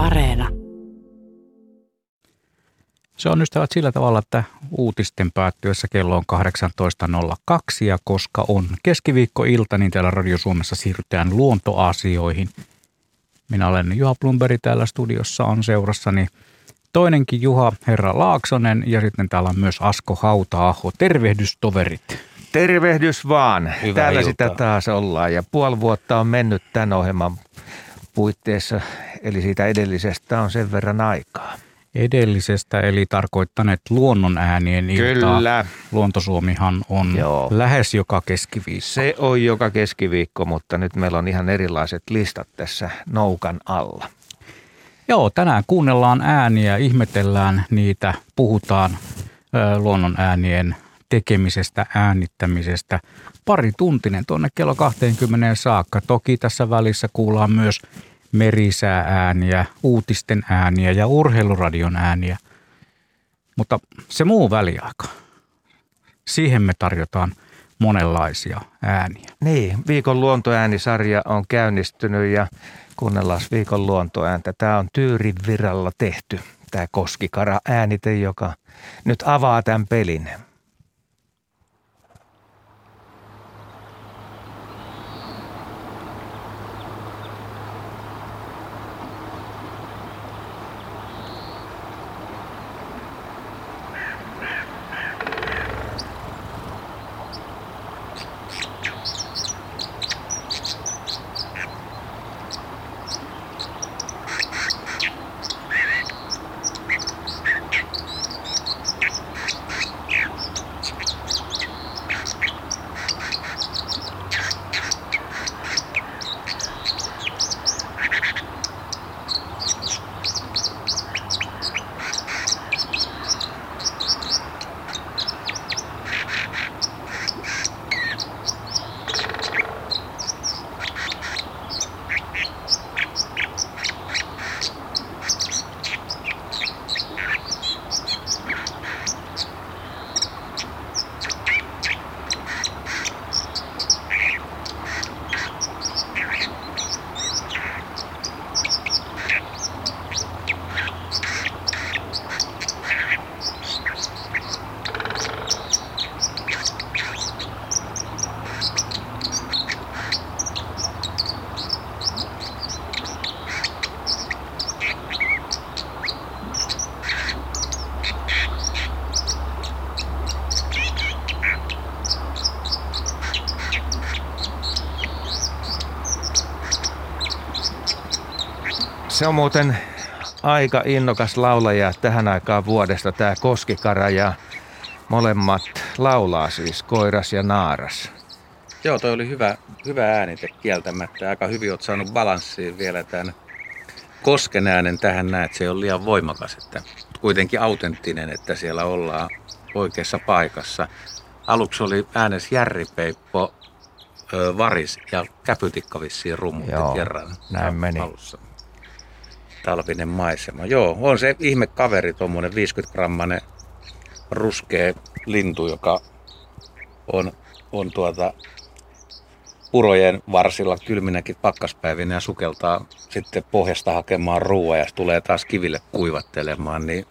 Areena. Se on ystävät sillä tavalla, että uutisten päättyessä kello on 18.02 ja koska on keskiviikkoilta, niin täällä Radio Suomessa siirrytään luontoasioihin. Minä olen Juha Plumberi täällä studiossa on seurassani toinenkin Juha, herra Laaksonen ja sitten täällä on myös Asko Hauta-aho. Tervehdys toverit. Tervehdys vaan. Hyvää Täällä iltaa. sitä taas ollaan ja puoli vuotta on mennyt tämän ohjelman puitteissa, eli siitä edellisestä on sen verran aikaa. Edellisestä eli tarkoittaneet luonnon äänien iltaa. Kyllä. Luontosuomihan on Joo. lähes joka keskiviikko. Se on joka keskiviikko, mutta nyt meillä on ihan erilaiset listat tässä noukan alla. Joo, tänään kuunnellaan ääniä, ihmetellään niitä, puhutaan ö, luonnon äänien tekemisestä, äänittämisestä. Pari tuntinen tuonne kello 20 saakka. Toki tässä välissä kuullaan myös merisääääniä, uutisten ääniä ja urheiluradion ääniä. Mutta se muu väliaika, siihen me tarjotaan monenlaisia ääniä. Niin, viikon luontoäänisarja on käynnistynyt ja kuunnellaan viikon luontoääntä. Tämä on Tyyrin viralla tehty, tämä Koskikara äänite, joka nyt avaa tämän pelin. Muuten aika innokas laulaja tähän aikaan vuodesta, tämä Koskikara ja molemmat laulaa siis Koiras ja Naaras. Joo, toi oli hyvä, hyvä äänite kieltämättä. Aika hyvin oot saanut balanssiin vielä tämän kosken äänen tähän näet, että se ei ole liian voimakas, että kuitenkin autenttinen, että siellä ollaan oikeassa paikassa. Aluksi oli äänes Järripeippo, Varis ja Käpytikka vissiin rummutti Joo, kerran näin meni. alussa. Talvinen maisema. Joo, on se ihme kaveri, tuommoinen 50 grammanen ruskea lintu, joka on, on tuota purojen varsilla kylminäkin pakkaspäivinä ja sukeltaa sitten pohjasta hakemaan ruoaa ja tulee taas kiville kuivattelemaan, niin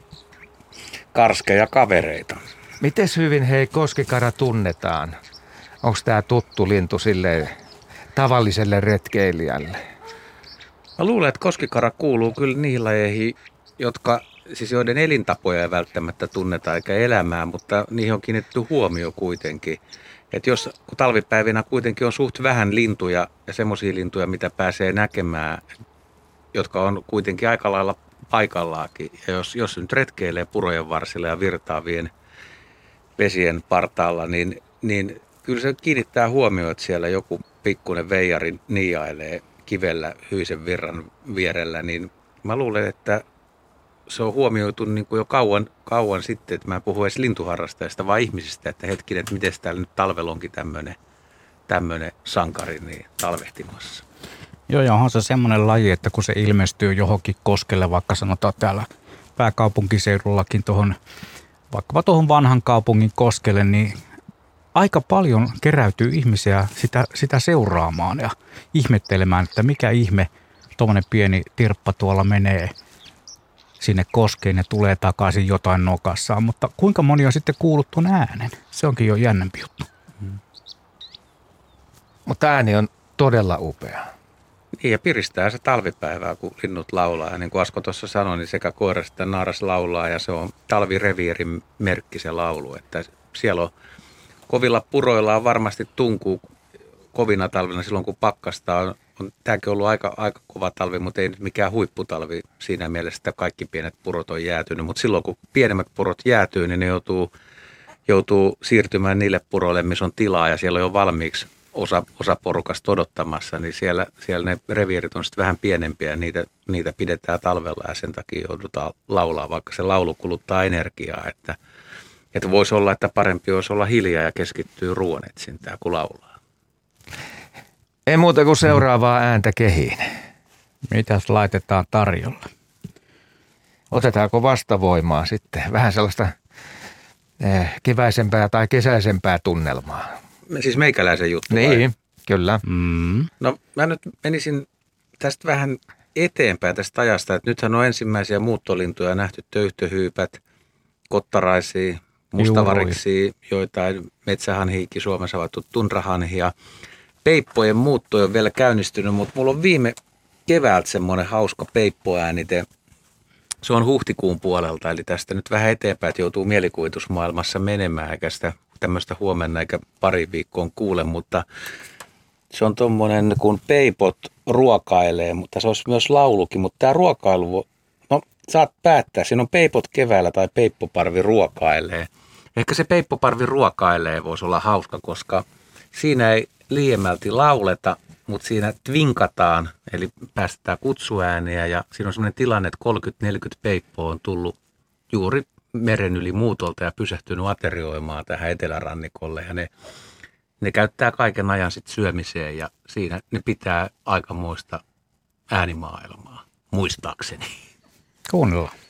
karskeja kavereita. Mites hyvin hei Koskikara tunnetaan? Onko tämä tuttu lintu sille tavalliselle retkeilijälle? Mä luulen, että koskikara kuuluu kyllä niihin lajeihin, jotka, siis joiden elintapoja ei välttämättä tunneta eikä elämää, mutta niihin on kiinnitetty huomio kuitenkin. Että jos kun talvipäivinä kuitenkin on suht vähän lintuja ja semmoisia lintuja, mitä pääsee näkemään, jotka on kuitenkin aika lailla paikallaakin. Ja jos, jos nyt retkeilee purojen varsilla ja virtaavien vesien partaalla, niin, niin kyllä se kiinnittää huomioon, että siellä joku pikkuinen veijari niiailee kivellä hyisen virran vierellä, niin mä luulen, että se on huomioitu niin kuin jo kauan, kauan sitten, että mä en puhu edes lintuharrastajista, vaan ihmisistä, että hetkinen, että miten täällä nyt talvella onkin tämmöinen sankari niin talvehtimassa. Joo, ja onhan se semmoinen laji, että kun se ilmestyy johonkin koskelle, vaikka sanotaan täällä pääkaupunkiseudullakin tuohon, vaikkapa tuohon vanhan kaupungin koskelle, niin aika paljon keräytyy ihmisiä sitä, sitä seuraamaan ja ihmettelemään, että mikä ihme tuommoinen pieni tirppa tuolla menee sinne koskeen ja tulee takaisin jotain nokassaan. Mutta kuinka moni on sitten kuullut tuon äänen? Se onkin jo jännempi juttu. Mutta ääni on todella upea. Niin ja piristää se talvipäivää, kun linnut laulaa. Ja niin kuin Asko tuossa sanoi, niin sekä koiras että naaras laulaa ja se on talvireviirin merkki se laulu. Että siellä on kovilla puroilla on varmasti tunkuu kovina talvina silloin, kun pakkasta on. on tämäkin on ollut aika, aika kova talvi, mutta ei nyt mikään huipputalvi siinä mielessä, että kaikki pienet purot on jäätynyt. Mutta silloin, kun pienemmät purot jäätyy, niin ne joutuu, joutuu siirtymään niille puroille, missä on tilaa ja siellä on jo valmiiksi osa, osa porukasta odottamassa, niin siellä, siellä ne reviirit on sitten vähän pienempiä ja niitä, niitä pidetään talvella ja sen takia joudutaan laulaa, vaikka se laulu kuluttaa energiaa, että, että voisi olla, että parempi olisi olla hiljaa ja keskittyy ruoan etsintään kuin laulaa. Ei muuta kuin seuraavaa ääntä kehiin. Mitäs laitetaan tarjolla? Otetaanko vastavoimaa sitten? Vähän sellaista eh, keväisempää tai kesäisempää tunnelmaa. Siis meikäläisen juttu vai? Niin, kyllä. Mm. No mä nyt menisin tästä vähän eteenpäin tästä ajasta, että nythän on ensimmäisiä muuttolintuja nähty töyhtöhyypät, kottaraisia, mustavariksi, joitain metsähanhiikki Suomessa avattu tunrahanhia. Peippojen muutto on vielä käynnistynyt, mutta mulla on viime keväältä semmoinen hauska peippoäänite. Se on huhtikuun puolelta, eli tästä nyt vähän eteenpäin, että joutuu mielikuvitusmaailmassa menemään, eikä sitä tämmöistä huomenna eikä pari viikkoon kuule, mutta se on tuommoinen, kun peipot ruokailee, mutta se olisi myös laulukin, mutta tämä ruokailu, no saat päättää, siinä on peipot keväällä tai peippoparvi ruokailee. Ehkä se peippoparvi ruokailee voisi olla hauska, koska siinä ei liiemmälti lauleta, mutta siinä twinkataan, eli päästetään kutsuääniä ja siinä on sellainen tilanne, että 30-40 peippoa on tullut juuri meren yli muutolta ja pysähtynyt aterioimaan tähän etelärannikolle ja ne, ne käyttää kaiken ajan sit syömiseen ja siinä ne pitää aikamoista äänimaailmaa, muistaakseni. Kuunnellaan.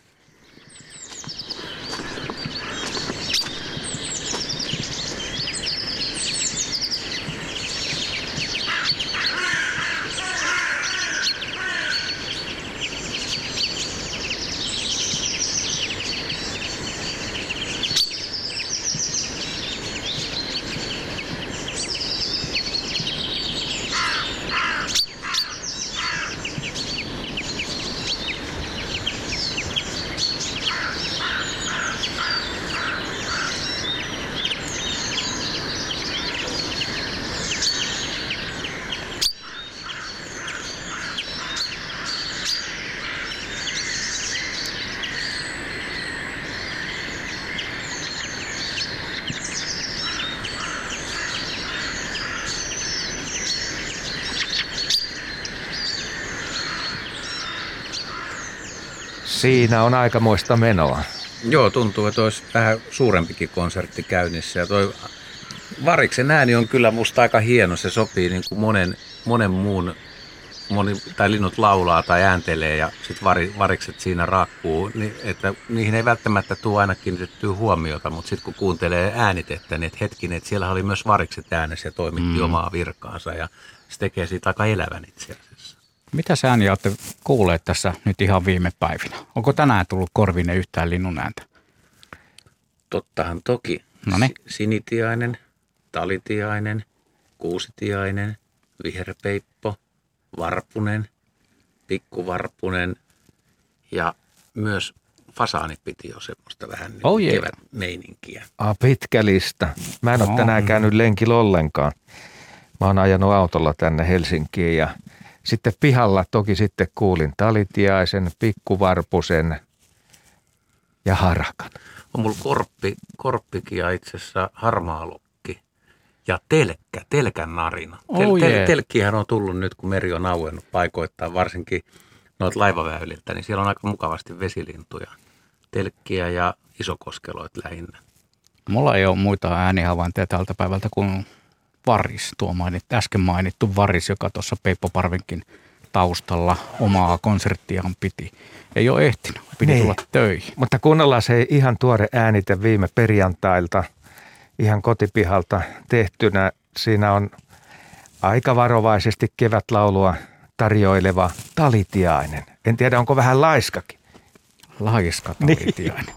Siinä on aikamoista menoa. Joo, tuntuu, että olisi vähän suurempikin konsertti käynnissä. Ja toi Variksen ääni on kyllä musta aika hieno. Se sopii niin kuin monen, monen muun, moni, tai linnut laulaa tai ääntelee ja sitten vari, varikset siinä raakkuu. Niin, että niihin ei välttämättä tule aina kiinnitettyä huomiota, mutta sitten kun kuuntelee äänitettä, niin että hetkinen, että siellä oli myös varikset äänessä ja toimitti mm. omaa virkaansa ja se tekee siitä aika elävän itse asiassa. Mitä ääniä olette kuulleet tässä nyt ihan viime päivinä? Onko tänään tullut korvine yhtään linnun ääntä? Tottahan toki. Noniin. Si- Sinitiainen, talitiainen, kuusitiainen, viherpeippo, varpunen, pikkuvarpunen ja myös fasaani piti jo semmoista vähän niin Oh yeah. kevätmeininkiä. Ah, pitkä lista. Mä en ole On. tänään käynyt lenkillä ollenkaan. Mä oon ajanut autolla tänne Helsinkiin ja sitten pihalla toki sitten kuulin talitiaisen, pikkuvarpusen ja harakan. On mulla korppi, korppikin ja itse asiassa harmaalokki ja telkkä, telkän narina. Oh yeah. telkkihän on tullut nyt, kun meri on auennut paikoittain, varsinkin noita laivaväyliltä, niin siellä on aika mukavasti vesilintuja. Telkkiä ja isokoskeloit lähinnä. Mulla ei ole muita äänihavainteja tältä päivältä kuin varis, tuo mainit, äsken mainittu varis, joka tuossa Peippo Parvinkin taustalla omaa konserttiaan piti. Ei ole ehtinyt, piti Niin. tulla töihin. Mutta kuunnellaan se ihan tuore äänite viime perjantailta ihan kotipihalta tehtynä. Siinä on aika varovaisesti kevätlaulua tarjoileva talitiainen. En tiedä, onko vähän laiskakin. Laiska talitiainen. Niin.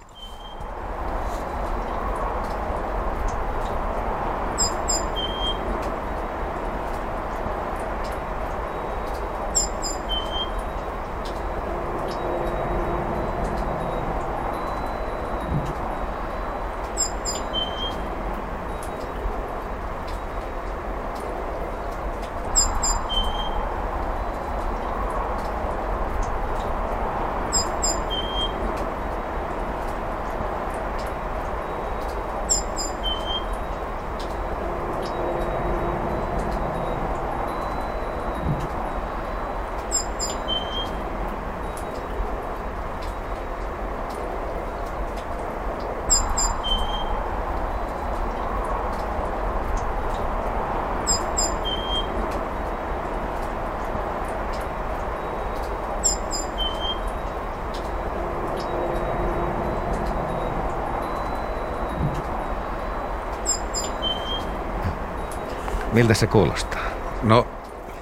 Miltä se kuulostaa? No,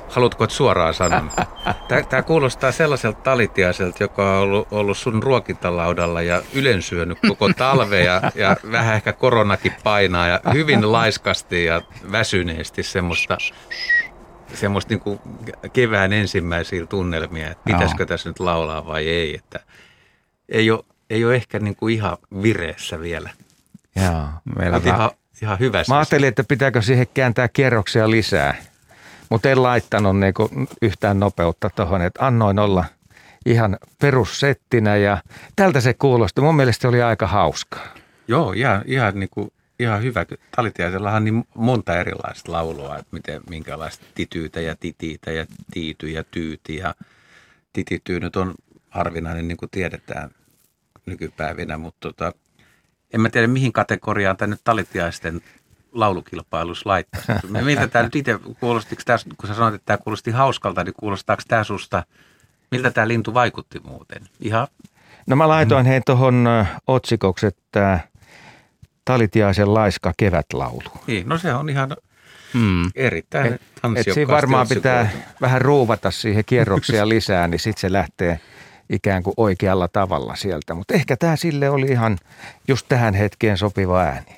haluatko suoraan sanon? Tämä kuulostaa sellaiselta talitiaiselta, joka on ollut, ollut sun ruokintalaudalla ja ylensyönyt koko talve ja, ja vähän ehkä koronakin painaa ja hyvin laiskasti ja väsyneesti semmoista, semmoista niin kuin kevään ensimmäisiä tunnelmia, että pitäisikö tässä nyt laulaa vai ei. Että ei, ole, ei ole ehkä niin kuin ihan vireessä vielä. Joo, meillä ihan, ihan hyvä. Mä ajattelin, että pitääkö siihen kääntää kierroksia lisää, mutta en laittanut niinku yhtään nopeutta tuohon, että annoin olla ihan perussettinä ja tältä se kuulosti. Mun mielestä se oli aika hauskaa. Joo, ihan, ihan, niin kuin, ihan hyvä. Talitiaisellahan on niin monta erilaista laulua, että miten, minkälaista tityytä ja titiitä ja tiity ja tyyti ja titityy nyt on harvinainen, niin kuin tiedetään nykypäivinä, mutta tota, en mä tiedä mihin kategoriaan tämä nyt talitiaisten laulukilpailussa laittaisi. Miltä tämä nyt itse kuulostiko tämä, kun sä sanoit, että tämä kuulosti hauskalta, niin kuulostaako tämä susta, miltä tämä lintu vaikutti muuten? Ihan... No mä laitoin mm. hei tuohon otsikoksi, että talitiaisen laiska kevätlaulu. Niin, no se on ihan mm. erittäin et, et siinä varmaan pitää vähän ruuvata siihen kierroksia lisää, niin sitten se lähtee – ikään kuin oikealla tavalla sieltä. Mutta ehkä tämä sille oli ihan just tähän hetkeen sopiva ääni.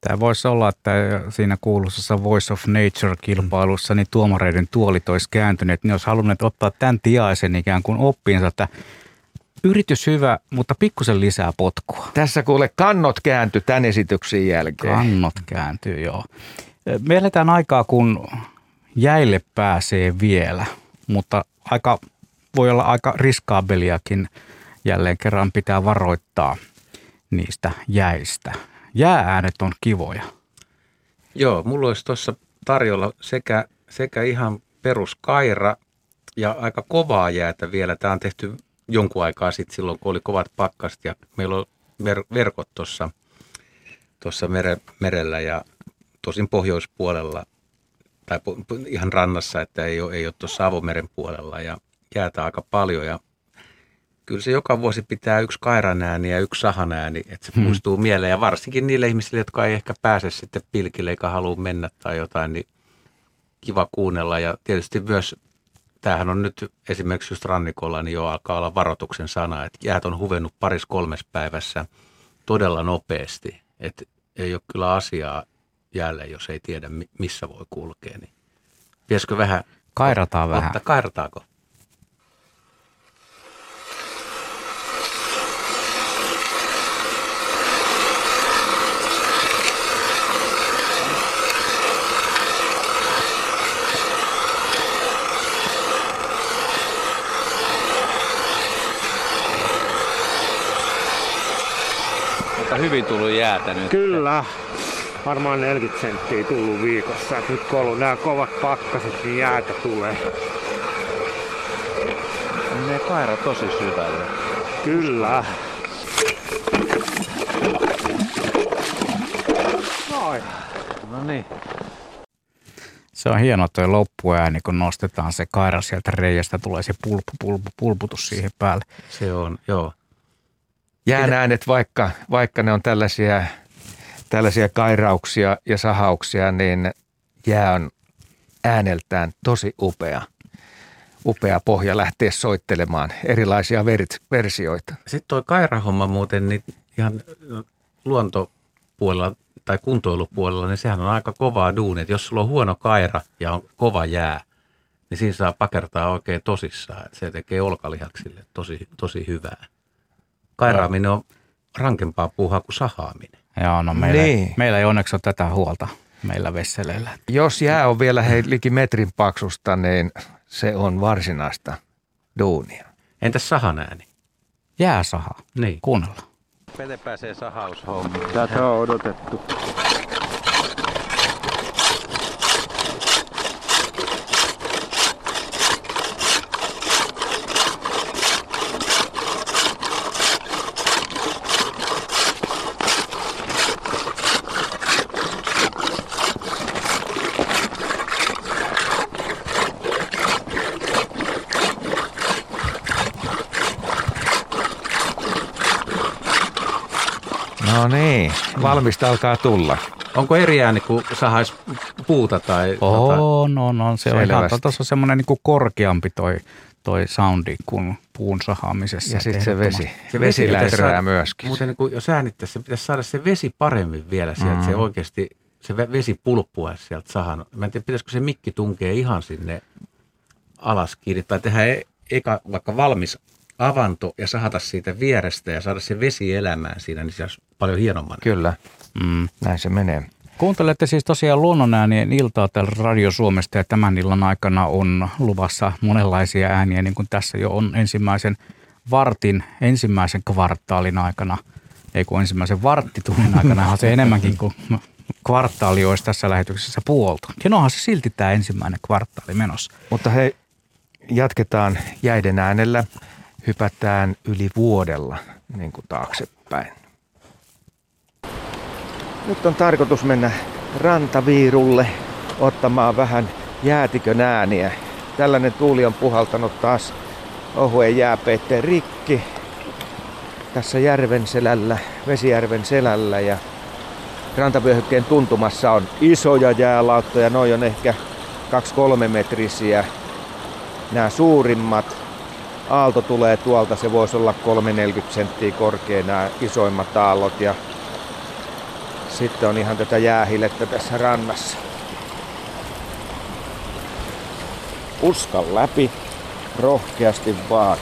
Tämä voisi olla, että siinä kuuluisessa Voice of Nature-kilpailussa niin tuomareiden tuolit olisi kääntyneet. Ne olisi halunneet ottaa tämän tiaisen ikään kuin oppiinsa, että yritys hyvä, mutta pikkusen lisää potkua. Tässä kuule kannot kääntyi tämän esityksen jälkeen. Kannot kääntyy, joo. Me eletään aikaa, kun jäille pääsee vielä, mutta aika voi olla aika riskaabeliakin. Jälleen kerran pitää varoittaa niistä jäistä. Jäääänet on kivoja. Joo, mulla olisi tuossa tarjolla sekä, sekä ihan peruskaira ja aika kovaa jäätä vielä. Tämä on tehty jonkun aikaa sitten silloin, kun oli kovat pakkaset ja meillä on ver- verkot tuossa tuossa mere, merellä ja tosin pohjoispuolella tai ihan rannassa, että ei ole, ei ole tuossa avomeren puolella ja jäätä aika paljon ja kyllä se joka vuosi pitää yksi kairan ääni ja yksi sahan ääni, että se hmm. muistuu mieleen. Ja varsinkin niille ihmisille, jotka ei ehkä pääse sitten pilkille eikä halua mennä tai jotain, niin kiva kuunnella. Ja tietysti myös, tämähän on nyt esimerkiksi just rannikolla, niin jo alkaa olla varoituksen sana, että jäät on huvennut paris kolmes päivässä todella nopeasti. Että ei ole kyllä asiaa jälleen, jos ei tiedä missä voi kulkea. Niin pitäisikö vähän... Kairataan vähän. Ottaa, kairataako? Aika hyvin tullut jäätä nyt. Kyllä. Varmaan 40 senttiä tullut viikossa. Et nyt kun on nämä kovat pakkaset, niin jäätä tulee. Ne kaira tosi syvälle. Kyllä. Noin. No niin. Se on hieno tuo loppuääni, kun nostetaan se kaira sieltä reiästä, tulee se pulpu, pulpu, pulputus siihen päälle. Se on, joo jään äänet, vaikka, vaikka ne on tällaisia, tällaisia kairauksia ja sahauksia, niin jää on ääneltään tosi upea. upea pohja lähteä soittelemaan erilaisia ver- versioita. Sitten toi kairahomma muuten, niin ihan luontopuolella tai kuntoilupuolella, niin sehän on aika kovaa duuni. Että jos sulla on huono kaira ja on kova jää, niin siinä saa pakertaa oikein tosissaan. Se tekee olkalihaksille tosi, tosi hyvää. Kairaaminen on rankempaa puuhaa kuin sahaaminen. Joo, no meillä, Niin. ei, meillä ei onneksi ole tätä huolta meillä vesseleillä. Jos jää on vielä hei, liki metrin paksusta, niin se on varsinaista duunia. Entäs sahan ääni? Jääsaha, Niin. kuunnellaan. Pete pääsee sahaushommiin. Tätä on odotettu. No niin, valmista alkaa tulla. Onko eri ääni kuin sahais puuta tai... tota- On, on, on. Se on ihan, tuossa on semmoinen niin korkeampi toi, toi soundi kuin puun sahaamisessa. Ja sitten se vesi. Se vesi saada- myöskin. Muuten niin kun jos äänittäisi, se pitäisi saada se vesi paremmin vielä sieltä. Mm. Se oikeasti, se ve- vesi pulppuaisi sieltä sahan. Mä en tiedä, pitäisikö se mikki tunkea ihan sinne alas kiinni. Tai tehdä e- eka vaikka valmis avanto ja sahata siitä vierestä ja saada se vesi elämään siinä, niin se olisi paljon hienomman. Kyllä, Mm. näin se menee. Kuuntelette siis tosiaan luonnonäänien iltaa täällä Radio Suomesta ja tämän illan aikana on luvassa monenlaisia ääniä, niin kuin tässä jo on ensimmäisen vartin, ensimmäisen kvartaalin aikana, ei kun ensimmäisen varttitunnin aikana, on se enemmänkin kuin kvartaali olisi tässä lähetyksessä puolta. Ja onhan se silti tämä ensimmäinen kvartaali menossa. Mutta hei, jatketaan jäiden äänellä. Hypätään yli vuodella niin kuin taaksepäin. Nyt on tarkoitus mennä rantaviirulle ottamaan vähän jäätikön ääniä. Tällainen tuuli on puhaltanut taas ohuen jääpeitteen rikki tässä järven selällä, Vesijärven selällä ja rantavyöhykkeen tuntumassa on isoja jäälauttoja, noin on ehkä 2-3 metrisiä. Nämä suurimmat, aalto tulee tuolta, se voisi olla 3-40 senttiä korkea nämä isoimmat aallot ja sitten on ihan tätä jäähilettä tässä rannassa. Uskan läpi, rohkeasti vaan.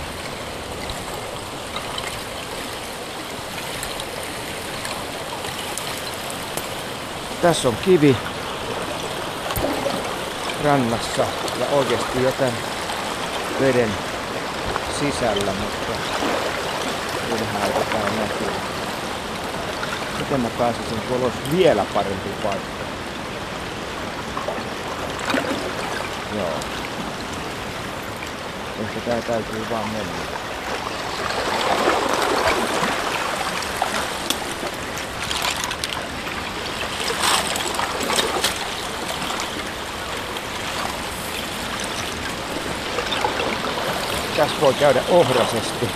Tässä on kivi rannassa ja oikeasti jo tämän veden sisällä, mutta ylhäältä tää näkyy. Miten mä pääsisin tuolla olisi vielä parempi paikka? Joo. Ehkä tää täytyy vaan mennä. Tässä voi käydä ohrasesti.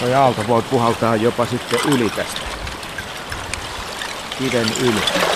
Toi aalto voi puhaltaa jopa sitten yli tästä. Kiven yli.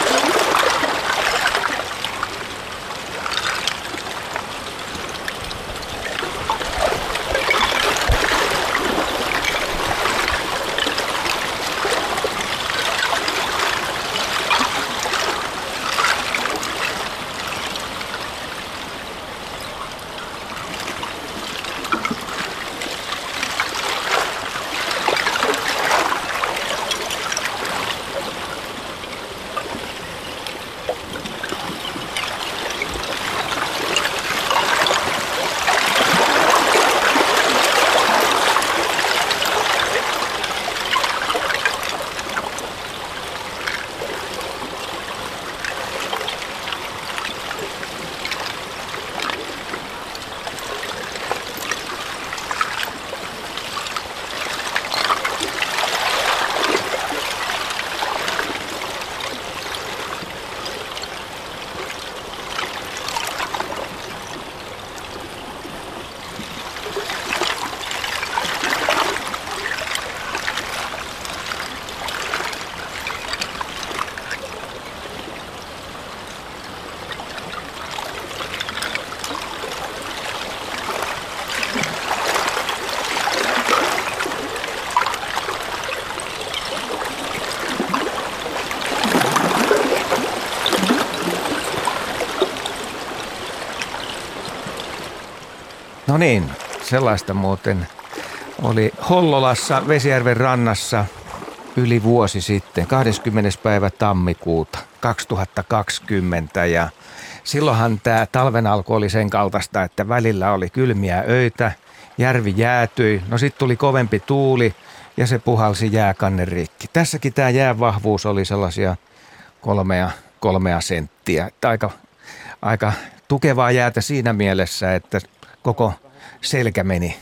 No niin, sellaista muuten oli Hollolassa Vesijärven rannassa yli vuosi sitten, 20. päivä tammikuuta 2020 ja silloinhan tämä talven alku oli sen kaltaista, että välillä oli kylmiä öitä, järvi jäätyi, no sitten tuli kovempi tuuli ja se puhalsi jääkannen rikki. Tässäkin tämä jäävahvuus oli sellaisia kolmea, kolmea senttiä, aika, aika tukevaa jäätä siinä mielessä, että koko selkä meni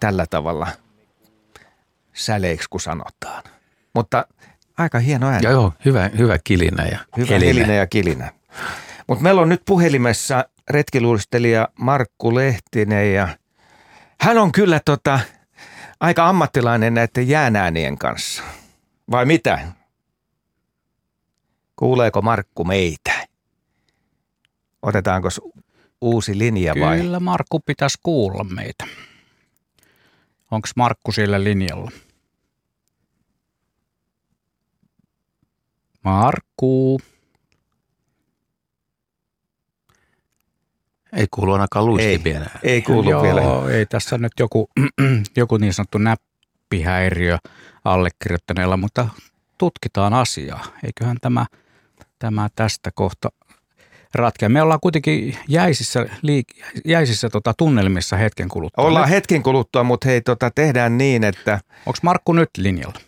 tällä tavalla säleiksi, kun sanotaan. Mutta aika hieno ääni. Ja joo, hyvä, hyvä kilinä ja Hyvä helinä, helinä ja kilinä. Mutta meillä on nyt puhelimessa retkiluistelija Markku Lehtinen ja hän on kyllä tota, aika ammattilainen näiden jäänäänien kanssa. Vai mitä? Kuuleeko Markku meitä? Otetaanko uusi linja vai? Kyllä Markku pitäisi kuulla meitä. Onko Markku siellä linjalla? Markku. Ei kuulu ainakaan luistipienää. Ei, ei kuulu Joo, vielä. ei tässä nyt joku, joku niin sanottu näppihäiriö allekirjoittaneella, mutta tutkitaan asiaa. Eiköhän tämä, tämä tästä kohta ratkea. Me ollaan kuitenkin jäisissä, liik- jäisissä tota, tunnelmissa hetken kuluttua. Ollaan hetken kuluttua, mutta hei, tota, tehdään niin, että Onko Markku nyt linjalla?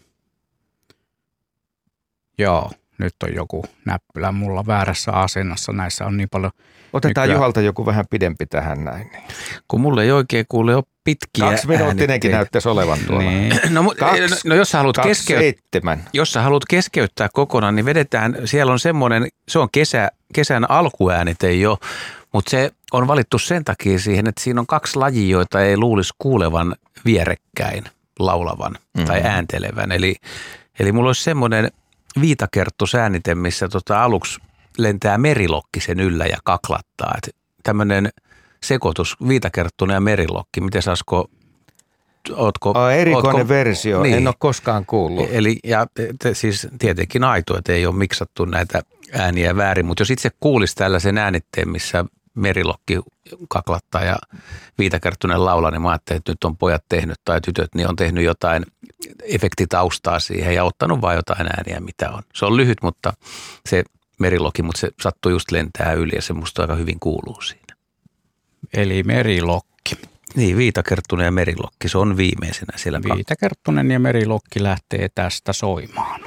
Joo, nyt on joku näppylä mulla väärässä asennossa. Näissä on niin paljon otetaan Nykyään- Juhalta joku vähän pidempi tähän näin. Niin. Kun mulle ei oikein kuule ole pitkiä Kaksi minuuttinenkin näyttäisi olevan tuolla. Niin. No, mu- Kaksi- no, jos sä haluat Kaksi keskeyttää, seitsemän. jos sä haluat keskeyttää kokonaan, niin vedetään, siellä on semmoinen, se on kesä, kesän alkuäänite jo, mutta se on valittu sen takia siihen, että siinä on kaksi lajia, joita ei luulisi kuulevan vierekkäin laulavan mm-hmm. tai ääntelevän. Eli, eli mulla olisi semmoinen viitakerttusäänite, missä tota aluksi lentää merilokki sen yllä ja kaklattaa. Tämmöinen sekoitus, viitakerttunen ja merilokki. Miten Asko, ootko... Oh, erikoinen ootko- versio, Niin. en ole koskaan kuullut. Eli ja te, siis tietenkin aito, että ei ole miksattu näitä ääniä väärin, mutta jos itse kuulisi tällaisen äänitteen, missä merilokki kaklattaa ja viitakerttunen laulaa, niin mä ajattelin, että nyt on pojat tehnyt tai tytöt, niin on tehnyt jotain efektitaustaa siihen ja ottanut vain jotain ääniä, mitä on. Se on lyhyt, mutta se meriloki, mutta se sattuu just lentää yli ja se musta aika hyvin kuuluu siinä. Eli merilokki. Niin, viitakerttunen ja merilokki, se on viimeisenä siellä. Viitakerttunen ja merilokki lähtee tästä soimaan.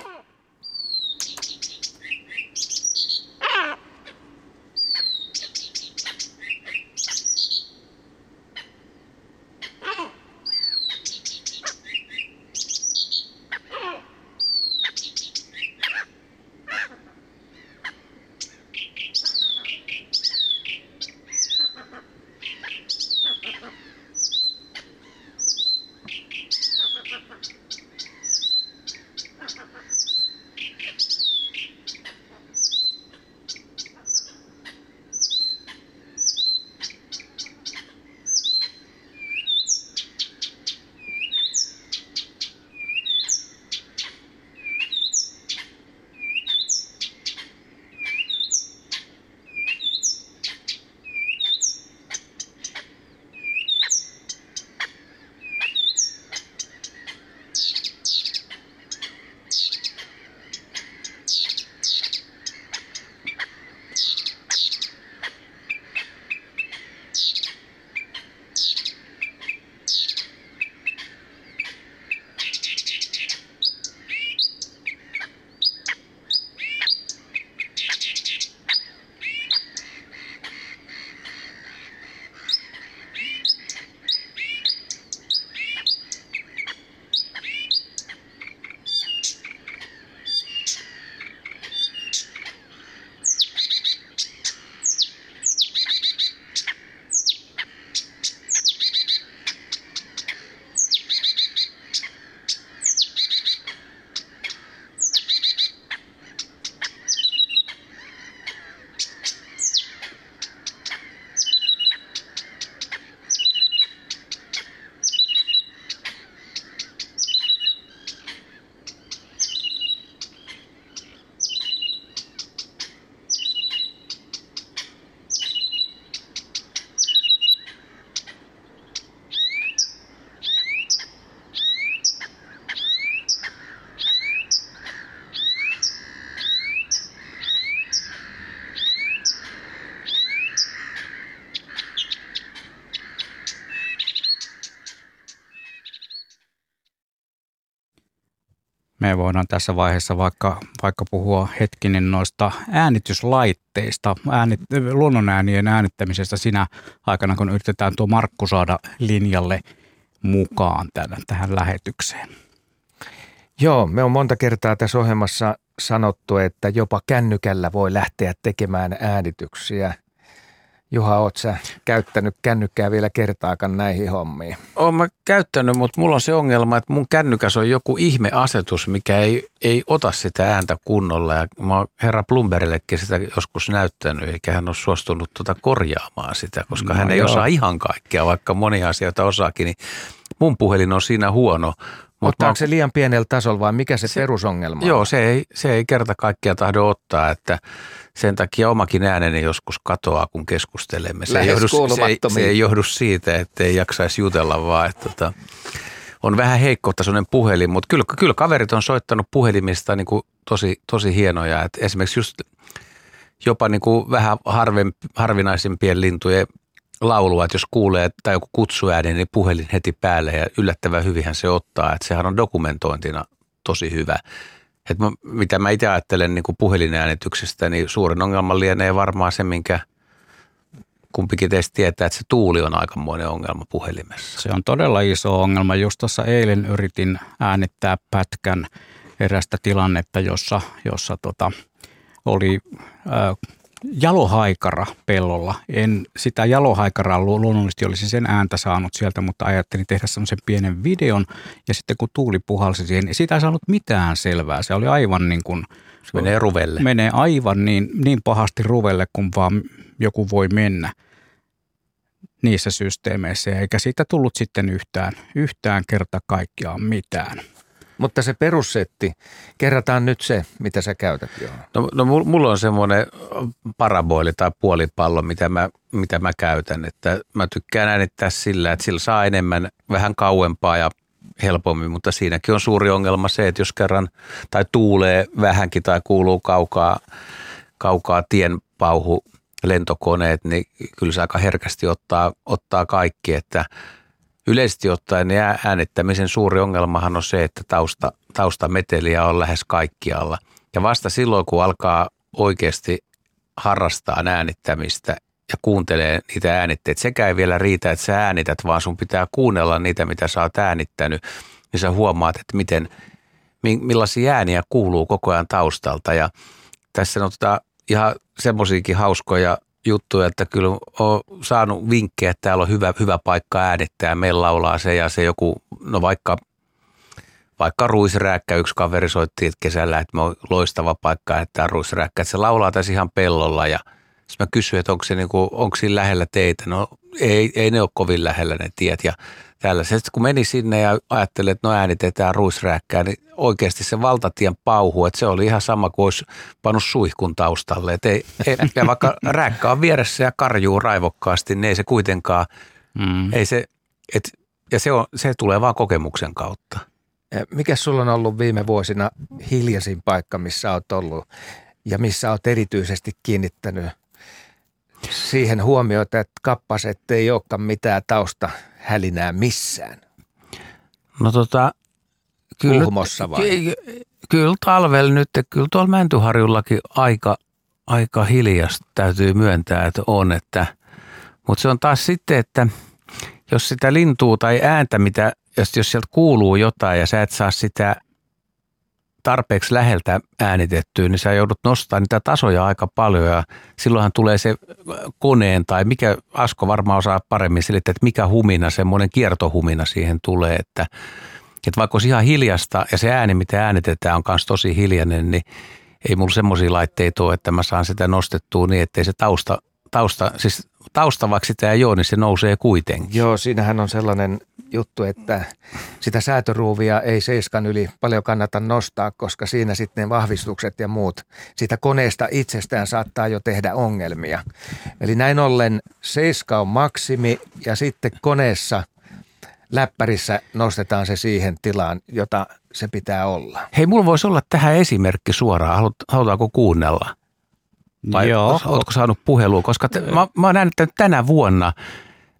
Me voidaan tässä vaiheessa vaikka, vaikka puhua hetkinen noista äänityslaitteista, äänit, luonnonäänien äänittämisestä sinä aikana, kun yritetään tuo Markku saada linjalle mukaan tämän, tähän lähetykseen. Joo, me on monta kertaa tässä ohjelmassa sanottu, että jopa kännykällä voi lähteä tekemään äänityksiä. Juha, oot sä käyttänyt kännykkää vielä kertaakaan näihin hommiin? Oon mä käyttänyt, mutta mulla on se ongelma, että mun kännykäs on joku ihmeasetus, mikä ei, ei ota sitä ääntä kunnolla. Ja mä oon herra Plumberillekin sitä joskus näyttänyt, eikä hän ole suostunut tuota korjaamaan sitä, koska no hän ei joo. osaa ihan kaikkea, vaikka monia asioita osaakin. Niin mun puhelin on siinä huono. Mutta onko se liian pienellä tasolla vai mikä se, se perusongelma on? Joo, se ei, se ei kerta kaikkiaan tahdo ottaa, että sen takia omakin ääneni joskus katoaa, kun keskustelemme. Se ei, johdu, se, ei, se ei johdu siitä, että ei jaksaisi jutella, vaan että tota, on vähän heikkotasoinen puhelin, mutta kyllä, kyllä kaverit on soittanut puhelimista niin kuin tosi, tosi hienoja. Et esimerkiksi just jopa niin kuin vähän harven, harvinaisimpien lintujen laulua, että jos kuulee tai joku kutsuääni, niin puhelin heti päälle ja yllättävän hyvinhän se ottaa. Että sehän on dokumentointina tosi hyvä. Että mä, mitä mä itse ajattelen niin kuin puhelinäänityksestä, niin suurin ongelma lienee varmaan se, minkä kumpikin teistä tietää, että se tuuli on aikamoinen ongelma puhelimessa. Se on todella iso ongelma. Just tuossa eilen yritin äänittää pätkän erästä tilannetta, jossa, jossa tota, oli äh, jalohaikara pellolla. En sitä jalohaikaraa luonnollisesti olisi sen ääntä saanut sieltä, mutta ajattelin tehdä semmoisen pienen videon. Ja sitten kun tuuli puhalsi siihen, niin siitä ei saanut mitään selvää. Se oli aivan niin kuin... Se menee ruvelle. Menee aivan niin, niin pahasti ruvelle, kun vaan joku voi mennä niissä systeemeissä. Eikä siitä tullut sitten yhtään, yhtään kerta kaikkiaan mitään. Mutta se perussetti, kerrataan nyt se, mitä sä käytät jo. No, no mulla on semmoinen paraboili tai puolipallo, mitä mä, mitä mä käytän. Että mä tykkään äänittää sillä, että sillä saa enemmän, vähän kauempaa ja helpommin, mutta siinäkin on suuri ongelma se, että jos kerran tai tuulee vähänkin tai kuuluu kaukaa, kaukaa tien pauhu lentokoneet, niin kyllä se aika herkästi ottaa, ottaa kaikki, että – Yleisesti ottaen niin äänittämisen suuri ongelmahan on se, että tausta, taustameteliä on lähes kaikkialla. Ja vasta silloin, kun alkaa oikeasti harrastaa äänittämistä ja kuuntelee niitä äänitteitä, sekä ei vielä riitä, että sä äänität, vaan sun pitää kuunnella niitä, mitä sä oot äänittänyt, niin sä huomaat, että miten, millaisia ääniä kuuluu koko ajan taustalta. Ja tässä on tota ihan semmoisiakin hauskoja juttu, että kyllä on saanut vinkkejä, että täällä on hyvä, hyvä paikka äänittää, meillä laulaa se ja se joku, no vaikka, vaikka ruisrääkkä, yksi kaveri soitti kesällä, että me on loistava paikka äänittää ruisrääkkä, että se laulaa tässä ihan pellolla ja sitten mä kysyin, että onko se niin kuin, onko siinä lähellä teitä, no ei, ei ne ole kovin lähellä ne tiet ja tällaiset. kun meni sinne ja ajattelin, että no äänitetään ruisrääkkää, niin oikeasti se valtatien pauhu, että se oli ihan sama kuin olisi pannut suihkun taustalle. Et ei, ei, ja vaikka rääkkä on vieressä ja karjuu raivokkaasti, niin ei se kuitenkaan, mm. ei se, et, ja se, on, se tulee vaan kokemuksen kautta. Mikä sulla on ollut viime vuosina hiljaisin paikka, missä olet ollut ja missä olet erityisesti kiinnittänyt siihen huomiota, että kappas, ei olekaan mitään tausta hälinää missään? No tota, kyllä, vai? Ky- kyllä talvella nyt, kyllä tuolla Mäntyharjullakin aika, aika hiljasta täytyy myöntää, että on. Että, mutta se on taas sitten, että jos sitä lintua tai ääntä, mitä, jos, jos sieltä kuuluu jotain ja sä et saa sitä tarpeeksi läheltä äänitettyä, niin sä joudut nostamaan niitä tasoja aika paljon ja silloinhan tulee se koneen tai mikä, Asko varmaan osaa paremmin selittää, että mikä humina, semmoinen kiertohumina siihen tulee, että, että vaikka olisi ihan hiljasta ja se ääni, mitä äänitetään, on myös tosi hiljainen, niin ei mulla semmoisia laitteita ole, että mä saan sitä nostettua niin, ettei se tausta, tausta siis tausta, vaikka sitä ei ole, niin se nousee kuitenkin. Joo, siinähän on sellainen juttu, että sitä säätöruuvia ei seiskan yli paljon kannata nostaa, koska siinä sitten ne vahvistukset ja muut sitä koneesta itsestään saattaa jo tehdä ongelmia. Eli näin ollen seiska on maksimi ja sitten koneessa läppärissä nostetaan se siihen tilaan, jota se pitää olla. Hei, mulla voisi olla tähän esimerkki suoraan. Halutaanko kuunnella? Vai Joo. oletko saanut puhelua? Koska te, mä, mä oon äänittänyt tänä vuonna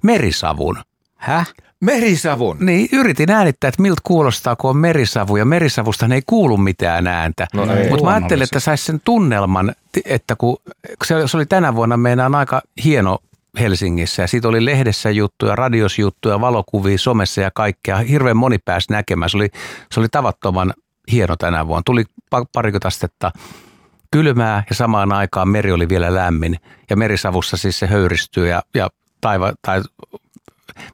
merisavun. Häh? Merisavun. Niin, yritin äänittää, että miltä kuulostaa, kun on merisavu. Ja merisavusta ei kuulu mitään ääntä. No. Mutta mä ajattelin, että saisi sen tunnelman, että kun se, oli tänä vuonna meidän aika hieno Helsingissä ja siitä oli lehdessä juttuja, radios juttuja, valokuvia, somessa ja kaikkea. Hirveän moni pääsi näkemään. Se oli, se oli tavattoman hieno tänä vuonna. Tuli pa- parikymmentä astetta kylmää ja samaan aikaan meri oli vielä lämmin. Ja merisavussa siis se höyristyy ja, ja taiva, tai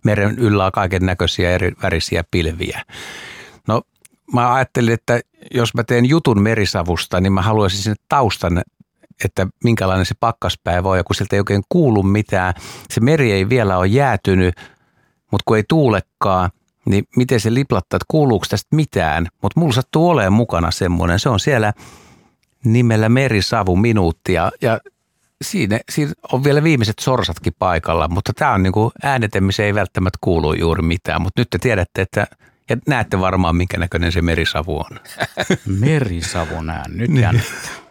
meren yllä on kaiken näköisiä eri värisiä pilviä. No mä ajattelin, että jos mä teen jutun merisavusta, niin mä haluaisin sinne taustan, että minkälainen se pakkaspäivä on. Ja kun sieltä ei oikein kuulu mitään, se meri ei vielä ole jäätynyt, mutta kun ei tuulekaan, niin miten se liplattaa, että kuuluuko tästä mitään. Mutta mulla sattuu olemaan mukana semmoinen. Se on siellä nimellä Merisavu minuutti ja, siinä, siinä on vielä viimeiset sorsatkin paikalla, mutta tämä on niin kuin äänetemiseen ei välttämättä kuulu juuri mitään, mutta nyt te tiedätte, että ja näette varmaan, minkä näköinen se merisavu on. Merisavun ääni. Nyt jännittää.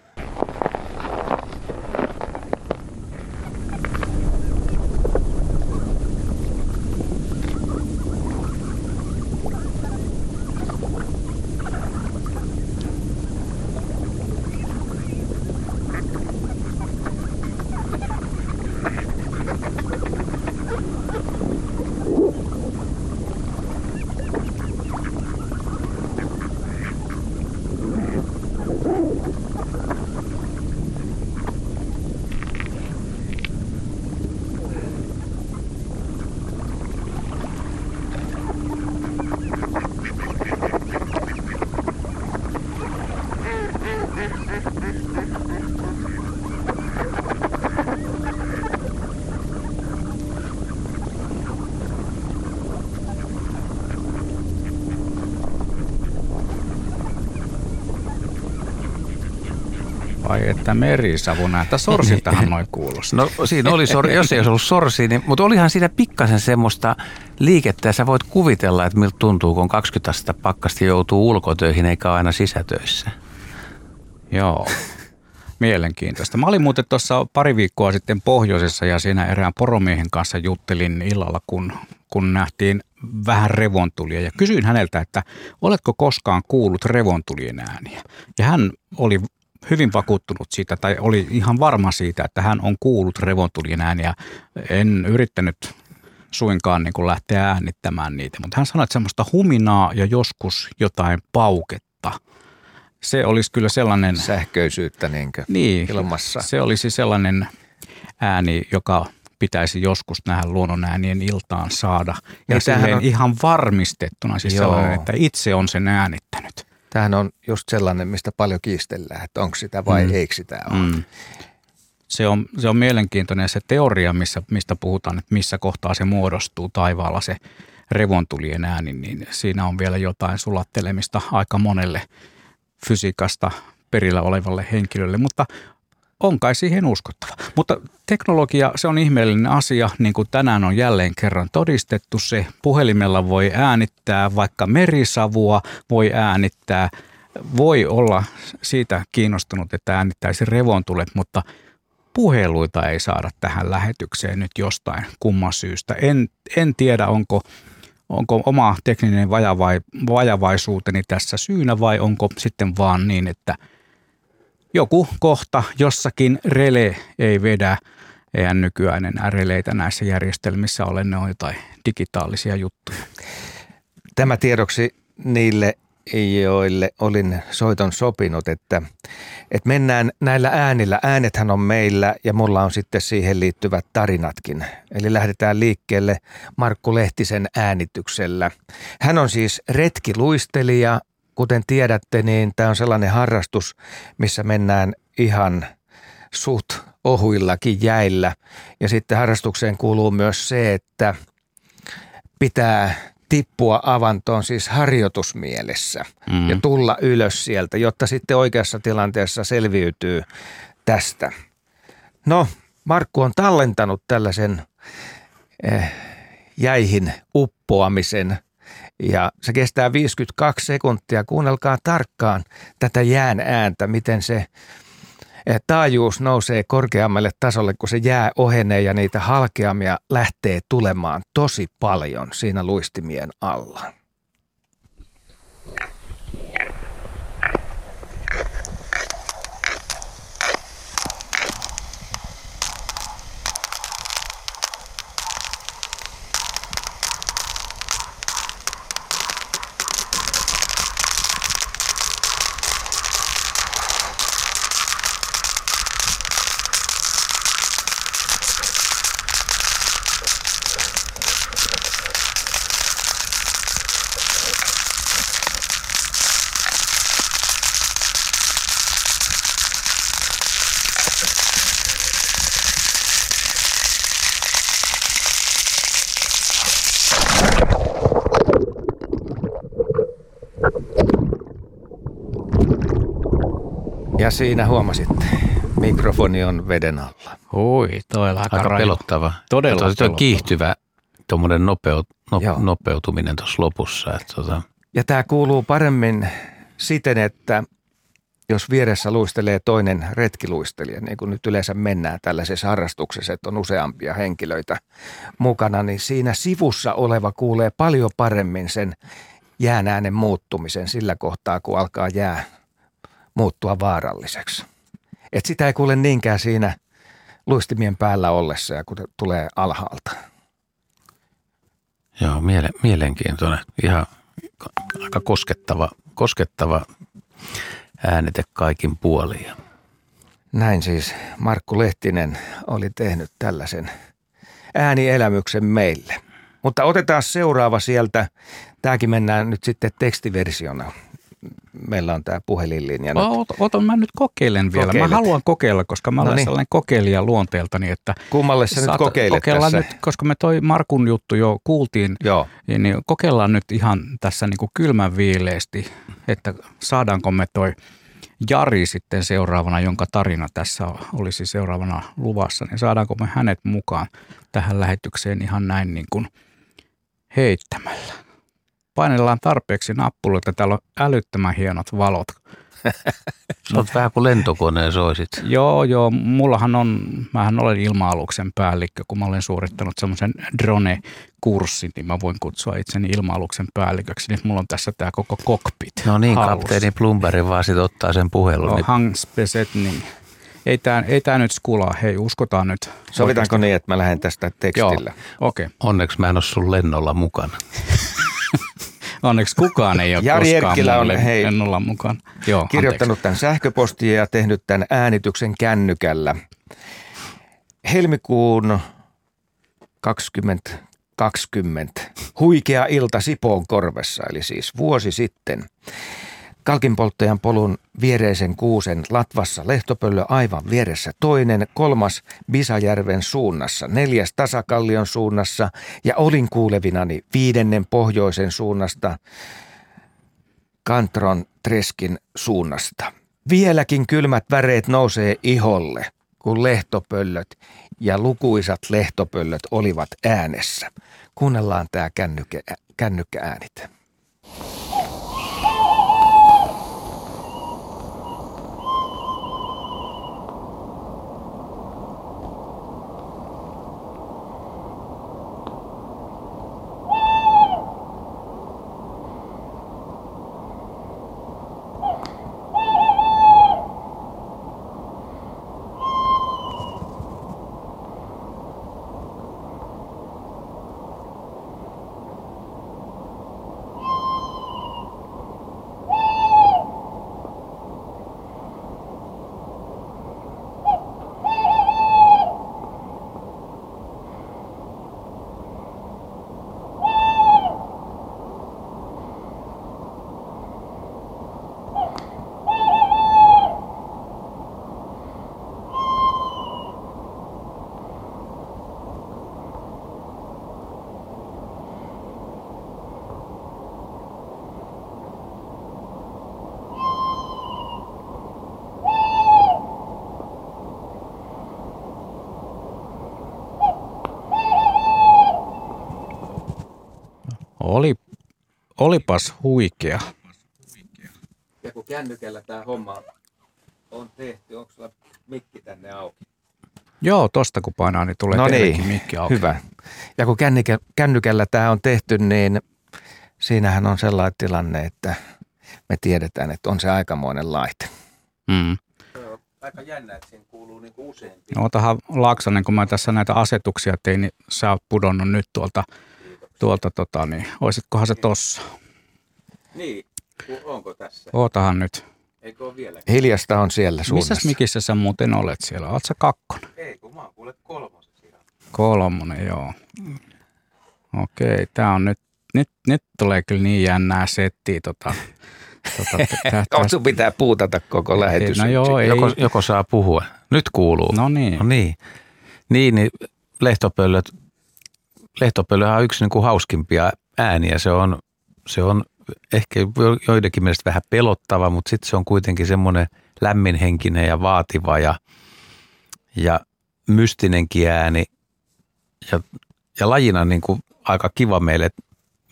Vai että. Sorsiltahan noin kuulostaa. No siinä oli, sor, jos ei olisi ollut sorsi, niin, mutta olihan siinä pikkasen semmoista liikettä ja sä voit kuvitella, että miltä tuntuu, kun 20 astetta pakkasta joutuu ulkotöihin eikä aina sisätöissä. Joo. Mielenkiintoista. Mä olin muuten tuossa pari viikkoa sitten pohjoisessa ja siinä erään poromiehen kanssa juttelin illalla, kun, kun nähtiin vähän revontulia. Ja kysyin häneltä, että oletko koskaan kuullut revontulien ääniä? Ja hän oli hyvin vakuuttunut siitä, tai oli ihan varma siitä, että hän on kuullut revontulien ääniä. En yrittänyt suinkaan niin kuin lähteä äänittämään niitä, mutta hän sanoi, että semmoista huminaa ja joskus jotain pauketta. Se olisi kyllä sellainen... Sähköisyyttä niinkö Niin, ilmassa. se olisi sellainen ääni, joka pitäisi joskus nähdä luonnonäänien iltaan saada. Ja Niin, silleen on- ihan varmistettuna, siis Joo. sellainen, että itse on sen äänittänyt. Tämähän on just sellainen, mistä paljon kiistellään, että onko sitä vai Mm. eikö sitä ole. Mm. Se on, se on mielenkiintoinen se teoria, missä, mistä puhutaan, että missä kohtaa se muodostuu taivaalla se revontulien ääni, niin siinä on vielä jotain sulattelemista aika monelle fysiikasta perillä olevalle henkilölle, mutta on kai siihen uskottava. Mutta teknologia, se on ihmeellinen asia, niin kuin tänään on jälleen kerran todistettu se. Puhelimella voi äänittää vaikka merisavua, voi äänittää, voi olla siitä kiinnostunut, että äänittäisi revontulet, mutta puheluita ei saada tähän lähetykseen nyt jostain kumman syystä. En, en tiedä, onko, onko oma tekninen vajavai, vajavaisuuteni tässä syynä vai onko sitten vaan niin, että joku kohta jossakin rele ei vedä. Eihän nykyään enää releitä näissä järjestelmissä ole, ne on jotain digitaalisia juttuja. Tämä tiedoksi niille, joille olin soiton sopinut, että, että mennään näillä äänillä. Äänethän on meillä ja mulla on sitten siihen liittyvät tarinatkin. Eli lähdetään liikkeelle Markku Lehtisen äänityksellä. Hän on siis retkiluistelija. Kuten tiedätte, niin tämä on sellainen harrastus, missä mennään ihan suht ohuillakin jäillä. Ja sitten harrastukseen kuuluu myös se, että pitää tippua avantoon siis harjoitusmielessä Mm. ja tulla ylös sieltä, jotta sitten oikeassa tilanteessa selviytyy tästä. No, Markku on tallentanut tällaisen eh, jäihin uppoamisen ja se kestää 52 sekuntia. Kuunnelkaa tarkkaan tätä jään ääntä, miten se Eh, taajuus nousee korkeammalle tasolle, kun se jää ohenee ja niitä halkeamia lähtee tulemaan tosi paljon siinä luistimien alla. Ja siinä huomasitte, mikrofoni on veden alla. Oi, on aika, Aika pelottava. Todella Tuo on pelottava. kiihtyvä tuommoinen nopeut, no, Joo. nopeutuminen tuossa lopussa. Että tota, Ja tämä kuuluu paremmin siten, että jos vieressä luistelee toinen retkiluistelija, niin kuin nyt yleensä mennään tällaisessa harrastuksessa, että on useampia henkilöitä mukana, niin siinä sivussa oleva kuulee paljon paremmin sen jään äänen muuttumisen sillä kohtaa, kun alkaa jää muuttua vaaralliseksi. Et sitä ei kuule niinkään siinä luistimien päällä ollessa ja kun tulee alhaalta. joo, miele, mielenkiintoinen. Ihan aika koskettava, koskettava äänite kaikin puolin. Näin siis Markku Lehtinen oli tehnyt tällaisen äänielämyksen meille. Mutta otetaan seuraava sieltä. Tämäkin mennään nyt sitten tekstiversiona. Meillä on tämä puhelinlinja. nyt. Ota, ota, mä nyt kokeilen vielä. Kokeilet. Mä haluan kokeilla, koska mä olen Noniin. sellainen kokeilija luonteeltani, että Kummalle sä nyt kokeilet tässä? nyt, koska me toi Markun juttu jo kuultiin, Joo. niin niin kokeillaan nyt ihan tässä niin kuin kylmän viileesti, että saadaanko me toi Jari sitten seuraavana, jonka tarina tässä olisi seuraavana luvassa, niin saadaanko me hänet mukaan tähän lähetykseen ihan näin niin kuin heittämällä. Painellaan tarpeeksi nappuloita, täällä on älyttömän hienot valot. sä oot vähän kuin lentokoneen soisit. Joo, joo. Mullahan on, mähän olen ilma-aluksen päällikkö, kun mä olen suorittanut semmoisen drone-kurssin, niin mä voin kutsua itseni ilma-aluksen päälliköksi. Nyt mulla on tässä tämä koko cockpit No niin, hallussa. kapteeni Plumberi vaan sit ottaa sen puhelun. No, Niin Hans Besetning. Ei tämä ei tää nyt skulaa. Hei, uskotaan nyt. Sovitaanko niin, että mä lähden tästä tekstillä? Joo, okei. Okay. onneksi mä en ole sun lennolla mukana. Onneksi kukaan ei ole Jari koskaan on, hei, lennolla mukaan. Joo, Kirjoittanut tämän sähköpostia ja tehnyt tämän äänityksen kännykällä. Helmikuun 2020 huikea ilta Sipoon korvessa, eli siis vuosi sitten. Kalkinpolttajan polun viereisen kuusen Latvassa lehtopöllö aivan vieressä toinen, kolmas Bisajärven suunnassa, neljäs Tasakallion suunnassa ja olin kuulevinani viidennen pohjoisen suunnasta Kantron Treskin suunnasta. Vieläkin kylmät väreet nousee iholle, kun lehtopöllöt ja lukuisat lehtopöllöt olivat äänessä. Kuunnellaan tämä kännykkä, kännykkääänite. Oli, olipas huikea. Ja kun kännykällä tämä homma on tehty. Onko sulla mikki tänne auki? Joo, tosta kun painaa, niin tulee No niin, mikki auki. Hyvä. Ja kun kännikä, kännykällä tämä on tehty, niin siinähän on sellainen tilanne, että me tiedetään, että on se aikamoinen laite. Mm. Aika jännä, että siinä kuuluu niinku useampi. Ootahan Laaksonen, kun mä tässä näitä asetuksia tein, niin sä oot pudonnut nyt tuolta, tuolta tota, niin olisitkohan se tossa? Niin, onko tässä? Ootahan nyt. Eikö ole vielä? Hiljasta on siellä suunnassa. Missäs mikissä sä muuten olet siellä? Oot sä kakkonen? Ei, kun mä oon kuule kolmosessa ihan. Kolmonen, joo. Okei, tää on nyt, nyt, nyt tulee kyllä niin jännää settiä tota, tota, tä, On, sun pitää puutata koko lähetys. No joo, ei. Joko, joko saa puhua? Nyt kuuluu. No niin. No niin. Niin, niin lehtopöllöt, lehtopöllöhän on yksi niin kuin hauskimpia ääniä. Se on, se on ehkä jo- joidenkin mielestä vähän pelottava, mutta sitten se on kuitenkin semmoinen lämminhenkinen ja vaativa ja, ja mystinenkin ääni. Ja, ja lajina niin kuin aika kiva meille,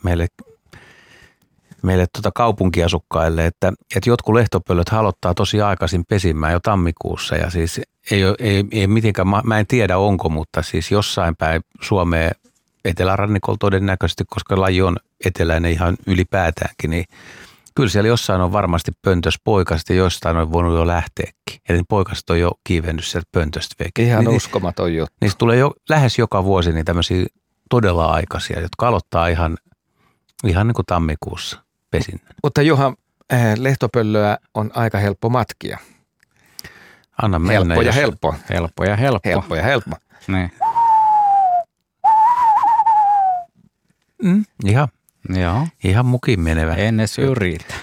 meille meille tuota kaupunkiasukkaille, että, että jotkut lehtopöllöt halottaa tosi aikaisin pesimään jo tammikuussa ja siis ei, ei, ei mitenkään, mä- en tiedä onko, mutta siis jossain päin Suomea etelärannikolla todennäköisesti, koska laji on eteläinen ihan ylipäätäänkin, niin kyllä siellä jossain on varmasti pöntös poikaset ja jostain on voinut jo lähteäkin. Eli poikaset on jo kiivennyt sieltä pöntöstä veke. Ihan niin, uskomaton juttu. Niistä tulee jo lähes joka vuosi niin tämmöisiä todella aikaisia, jotka aloittaa ihan, ihan niin kuin tammikuussa pesinnän. Mutta Juha, eh, lehtopöllöä on aika helppo matkia. Anna mennä. Helppo ja jos- helppo. Helppo ja helppo. Helppo ja helppo. Niin. Mm, ihan, Joo, ihan mukin menevä. en edes yritä.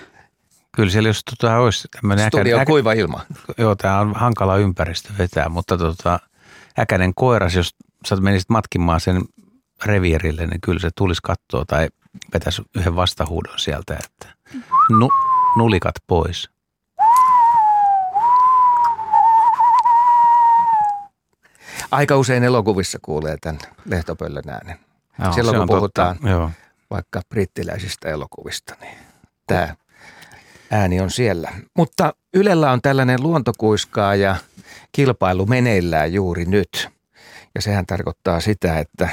Kyllä siellä jos tota olisi tämmöinen Studio on kuiva ilma. joo, tämä on hankala ympäristö vetää, mutta tota, äkäinen koiras, jos sä menisit matkimaan sen reviirille, niin kyllä se tulisi kattoa tai vetäisi yhden vastahuudon sieltä, että nu, nulikat pois. Aika usein elokuvissa kuulee tämän lehtopöllön äänen. Joo, Silloin kun puhutaan Totta. Joo. vaikka brittiläisistä elokuvista, niin tämä ääni on siellä. Mutta Ylellä on tällainen luontokuiskaa ja kilpailu meneillään juuri nyt. Ja sehän tarkoittaa sitä, että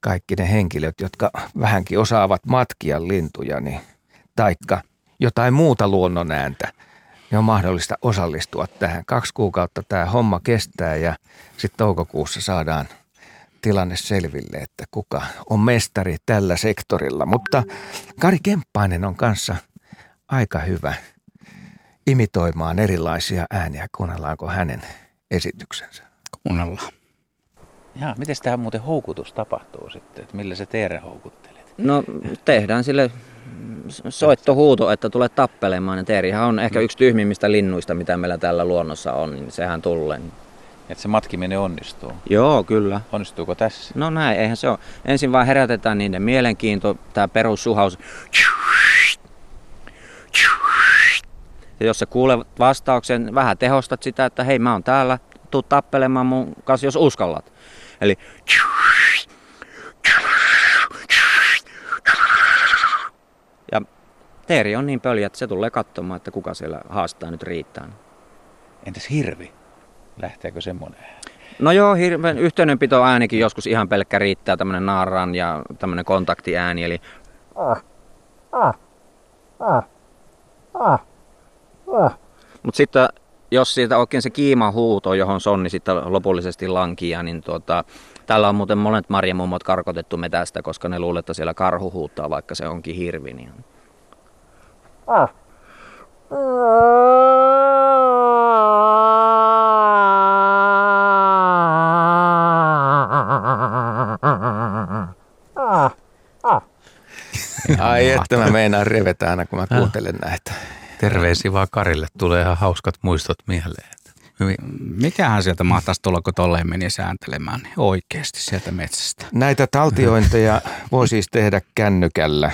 kaikki ne henkilöt, jotka vähänkin osaavat matkia lintuja, niin, taikka jotain muuta luonnon ääntä, niin on mahdollista osallistua tähän. Kaksi kuukautta tämä homma kestää ja sitten toukokuussa saadaan tilanne selville, että kuka on mestari tällä sektorilla. Mutta Kari Kemppainen on kanssa aika hyvä imitoimaan erilaisia ääniä. Kuunnellaanko hänen esityksensä? Kuunnellaan. Jaa, miten tämä muuten houkutus tapahtuu sitten? Että millä se Teere houkuttelet? No tehdään sille soittohuuto, että tulee tappelemaan. Ja Teerihän on ehkä yksi tyhmimmistä linnuista, mitä meillä täällä luonnossa on, niin sehän tulee. Että se matkiminen onnistuu. Joo, kyllä. Onnistuuko tässä? No näin, eihän se ole. Ensin vaan herätetään niiden mielenkiinto, tämä perussuhaus. Ja jos sä kuulet vastauksen, vähän tehostat sitä, että hei mä oon täällä, tuu tappelemaan mun kanssa, jos uskallat. Eli ja Teeri on niin pöljä, että se tulee katsomaan, että kuka siellä haastaa nyt riittää. Entäs hirvi? Lähteekö semmoinen? No joo, hirveän yhteydenpito äänikin joskus ihan pelkkä riittää, tämmönen naaran ja tämmönen kontaktiääni, eli Mutta sitten jos siitä oikein se kiima huuto, johon sonni sitten lopullisesti lankia, niin tuota, täällä on muuten monet marjamummot karkotettu metästä, koska ne luulee, että siellä karhu huuttaa, vaikka se onkin hirvi. Niin... Ai että mä meinaan revetä aina, kun mä kuuntelen näitä. Terveisiä vaan Karille, tulee ihan hauskat muistot mieleen. Hyvin. Mikähän sieltä mahtaisi tulla, kun tolleen meni sääntelemään niin oikeasti sieltä metsästä? Näitä taltiointeja voi siis tehdä kännykällä,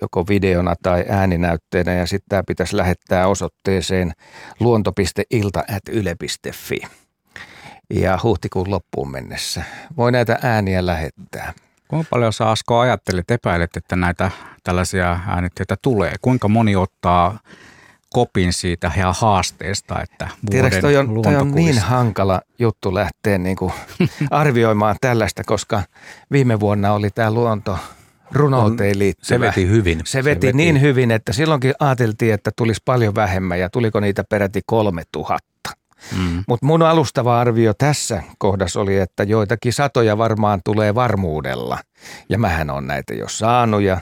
joko videona tai ääninäytteenä, ja sitten tämä pitäisi lähettää osoitteeseen luonto.ilta.yle.fi. Ja huhtikuun loppuun mennessä voi näitä ääniä lähettää. Kuinka paljon sä Asko ajattelet, epäilet, että näitä tällaisia äänitteitä tulee? Kuinka moni ottaa kopin siitä ja haasteesta, että Tiedätkö, toi on, toi on niin hankala juttu lähteä niin kuin arvioimaan tällaista, koska viime vuonna oli tämä luonto runouteen liittyvä. Se veti hyvin. Se veti, se veti niin hyvin, että silloinkin ajateltiin, että tulisi paljon vähemmän ja tuliko niitä peräti kolme tuhatta. Mm. Mutta mun alustava arvio tässä kohdassa oli, että joitakin satoja varmaan tulee varmuudella. Ja mähän on näitä jo saanut ja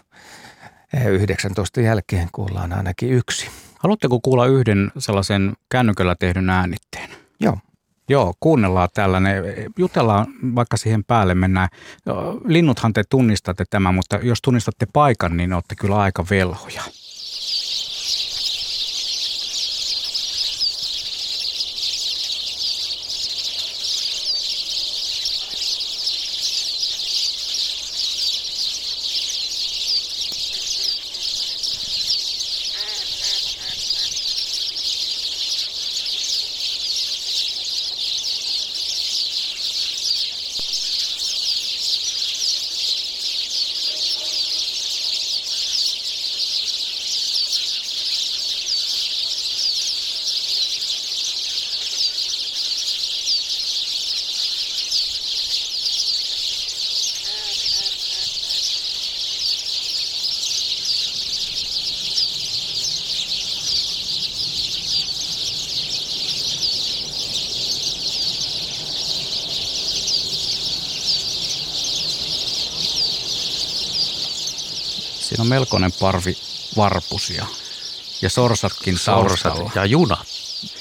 eh, 19 jälkeen kuullaan ainakin yksi. Haluatteko kuulla yhden sellaisen kännykällä tehdyn äänitteen? Joo. Joo, kuunnellaan tällainen, jutellaan vaikka siihen päälle mennään. Linnuthan te tunnistatte tämän, mutta jos tunnistatte paikan, niin olette kyllä aika velhoja. Siinä on melkoinen parvi varpusia ja sorsatkin Sorsat taustalla. ja juna.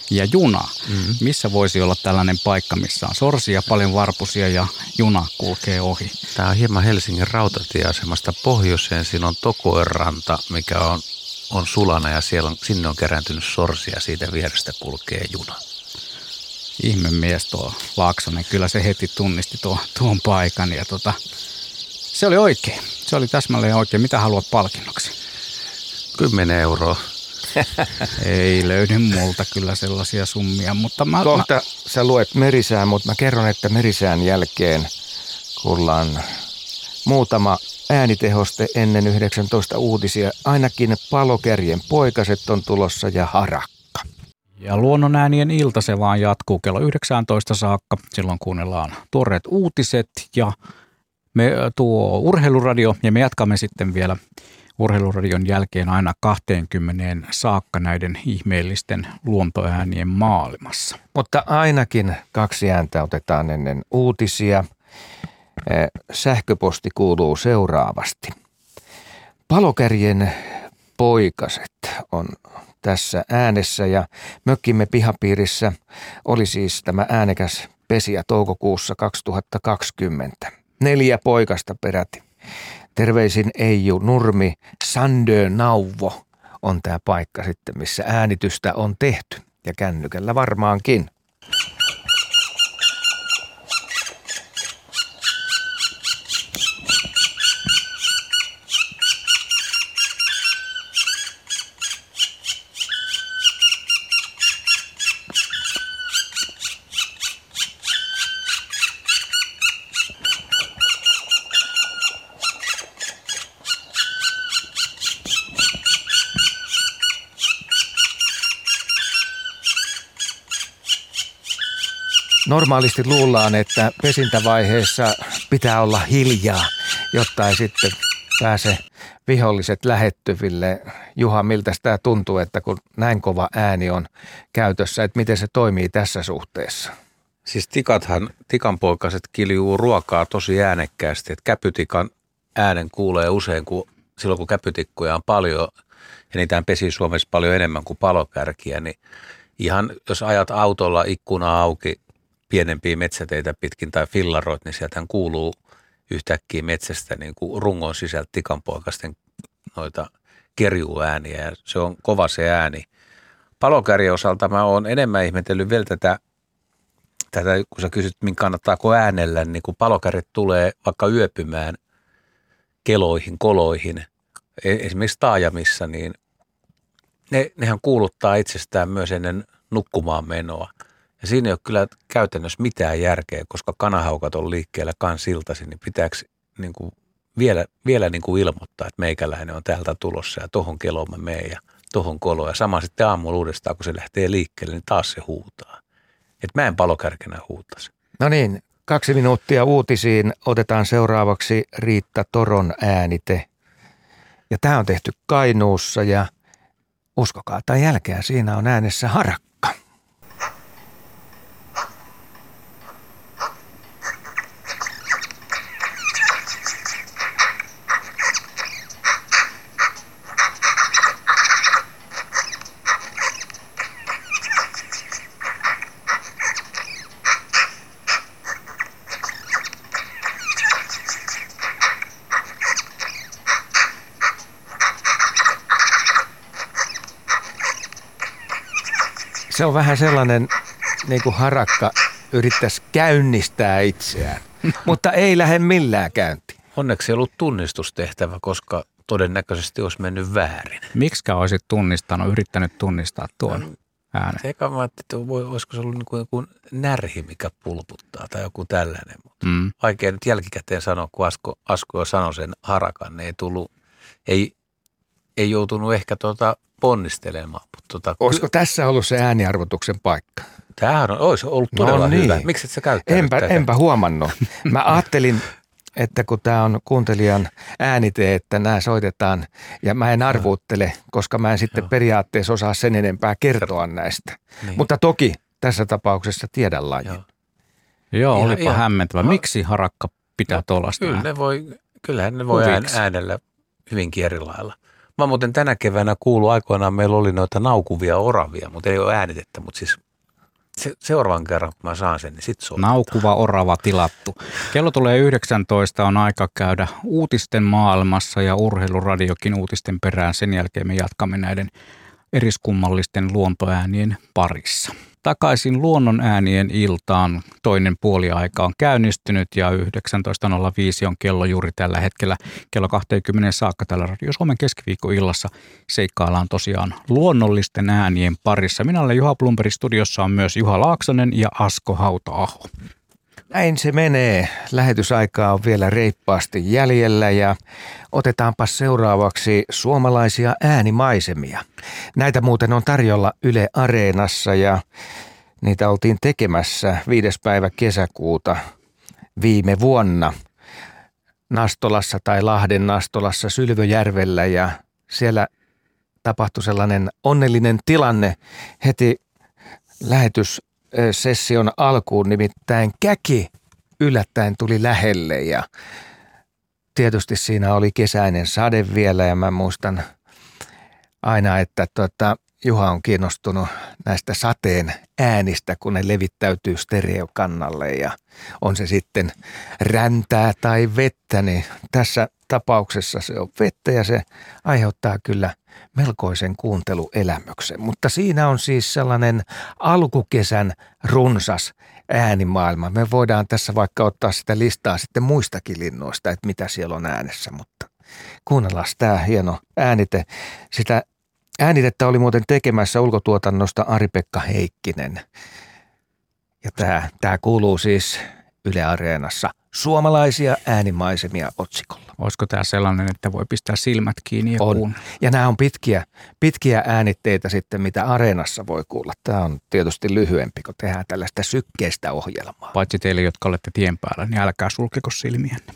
ja juna. Mm-hmm. Missä voisi olla tällainen paikka, missä on sorsia, paljon varpusia ja juna kulkee ohi? Tämä on hieman Helsingin rautatieasemasta pohjoiseen. Siinä on Tokoeranta, mikä on, on sulana ja siellä on, sinne on kerääntynyt sorsia. Siitä vierestä kulkee juna. Ihme mies tuo Laaksonen, kyllä se heti tunnisti tuo, tuon paikan ja tota, se oli oikein. Se oli täsmälleen oikein. Mitä haluat palkinnoksi? 10 euroa. Ei löydy multa kyllä sellaisia summia, mutta mä, mä, Kohta sä luet merisään, mutta mä kerron, että merisään jälkeen kuullaan muutama äänitehoste ennen 19 uutisia. Ainakin palokärjen poikaset on tulossa ja harakka. Ja luonnonäänien ilta se vaan jatkuu kello 19 saakka. Silloin kuunnellaan tuoreet uutiset ja me tuo urheiluradio ja me jatkamme sitten vielä urheiluradion jälkeen aina 20 saakka näiden ihmeellisten luontoäänien maailmassa. Mutta ainakin kaksi ääntä otetaan ennen uutisia. Eh, Sähköposti kuuluu seuraavasti. Palokärjen poikaset on tässä äänessä ja mökkimme pihapiirissä oli siis tämä äänekäs pesiä toukokuussa 2020. Neljä poikasta peräti. Terveisin Eiju Nurmi, Sandö Nauvo on tämä paikka sitten, missä äänitystä on tehty. Ja kännykällä varmaankin. Normaalisti luullaan, että pesintävaiheessa pitää olla hiljaa, jotta ei sitten pääse viholliset lähettyville. Juha, miltä tämä tuntuu, että kun näin kova ääni on käytössä, että miten se toimii tässä suhteessa? Siis tikathan, tikanpoikaset kiljuu ruokaa tosi äänekkäästi, että käpytikan äänen kuulee usein, kun, silloin kun käpytikkuja on paljon ja niitä pesi Suomessa paljon enemmän kuin palokärkiä, niin ihan jos ajat autolla ikkuna auki pienempiä metsäteitä pitkin tai fillaroit, niin sieltähän kuuluu yhtäkkiä metsästä niin kuin rungon sisältä tikanpoikasten noita kerjuääniä ja se on kova se ääni. Palokärjen osalta mä oon enemmän ihmetellyt vielä tätä tätä, kun sä kysyt, minkä kannattaako äänellä, niin kun palokärjet tulee vaikka yöpymään keloihin, koloihin, e- esimerkiksi taajamissa, niin ne, nehän kuuluttaa itsestään myös ennen nukkumaan menoa. Ja siinä ei ole kyllä käytännössä mitään järkeä, koska kanahaukat on liikkeellä kans iltaisin, niin pitääkö niin kuin vielä, vielä niin kuin ilmoittaa, että meikäläinen on täältä tulossa ja tohon keloon mä menen ja tohon koloon. Ja sama sitten aamulla uudestaan, kun se lähtee liikkeelle, niin taas se huutaa. Et mä en palokärkenä huutaisi. No niin, kaksi minuuttia uutisiin. Otetaan seuraavaksi Riitta Toron äänite. Ja tämä on tehty Kainuussa ja uskokaa tai jälkeä, siinä on äänessä harakka. Se on vähän sellainen, niin kuin harakka yrittäisi käynnistää itseään, mutta ei lähde millään käyntiin. Onneksi ei ollut tunnistustehtävä, koska todennäköisesti olisi mennyt väärin. Miksikä olisit tunnistanut, yrittänyt tunnistaa tuon äänen? Se eka mä että voi- olisiko se ollut niin kuin joku närhi, mikä pulputtaa tai joku tällainen. Mutta Mm. vaikea nyt jälkikäteen sanoa, kun Asko, Asko jo sanoi sen harakan, niin ei tullut, ei, ei joutunut ehkä tuota ponnistelemaan. Mutta tota, Olisiko tässä ollut se ääniarvotuksen paikka? Tämähän on, olisi ollut No todella niin. hyvä. Miksi et sä käyttänyt Enpä, tätä? enpä huomannut. Mä ajattelin, että kun tämä on kuuntelijan äänite, että nämä soitetaan ja mä en arvuuttele, koska mä en sitten Joo. periaatteessa osaa sen enempää kertoa näistä. Niin. Mutta toki tässä tapauksessa tiedän lajin. Joo. Joo, Ihan- olipa ihan- hämmentävä. No. Miksi harakka pitää tuollaista? Kyllä ne voi, kyllähän ne voi äänellä hyvinkin eri lailla. Mä muuten tänä keväänä kuulu aikoinaan, meillä oli noita naukuvia oravia, mutta ei ole äänitettä, mutta siis se, seuraavan kerran, kun mä saan sen, niin sit soitetaan. Naukuva orava tilattu. Kello tulee 19, on aika käydä uutisten maailmassa ja urheiluradiokin uutisten perään. Sen jälkeen me jatkamme näiden eriskummallisten luontoäänien parissa. Takaisin luonnon äänien iltaan. Toinen puoliaika on käynnistynyt ja 19.05 on kello juuri tällä hetkellä. Kello 20 saakka tällä Radio Suomen keskiviikkoillassa seikkaillaan tosiaan luonnollisten äänien parissa. Minä olen Juha Blumberg, studiossa on myös Juha Laaksonen ja Asko Hauta-aho. Näin se menee. Lähetysaikaa on vielä reippaasti jäljellä ja otetaanpa seuraavaksi suomalaisia äänimaisemia. Näitä muuten on tarjolla Yle Areenassa ja niitä oltiin tekemässä 5. päivä kesäkuuta viime vuonna Nastolassa tai Lahden Nastolassa Sylvöjärvellä ja siellä tapahtui sellainen onnellinen tilanne heti lähetyssession alkuun, nimittäin käki yllättäen tuli lähelle ja tietysti siinä oli kesäinen sade vielä ja mä muistan aina, että tuota, Juha on kiinnostunut näistä sateen äänistä, kun ne levittäytyy stereokannalle ja on se sitten räntää tai vettä, niin tässä tapauksessa se on vettä ja se aiheuttaa kyllä melkoisen kuunteluelämyksen. Mutta siinä on siis sellainen alkukesän runsas äänimaailma. Me voidaan tässä vaikka ottaa sitä listaa sitten muistakin linnoista, että mitä siellä on äänessä, mutta kuunnellaan tämä hieno äänite. Sitä äänitettä oli muuten tekemässä ulkotuotannosta Ari-Pekka Heikkinen. Ja tämä, tämä kuuluu siis Yle Areenassa suomalaisia äänimaisemia otsikolla. Olisiko tämä sellainen, että voi pistää silmät kiinni ja On. kuun? Ja nämä on pitkiä, pitkiä äänitteitä sitten, mitä Areenassa voi kuulla. Tämä on tietysti lyhyempi, kun tehdään tällaista sykkeistä ohjelmaa. Paitsi teille, jotka olette tien päällä, niin älkää sulkeko silmiänne.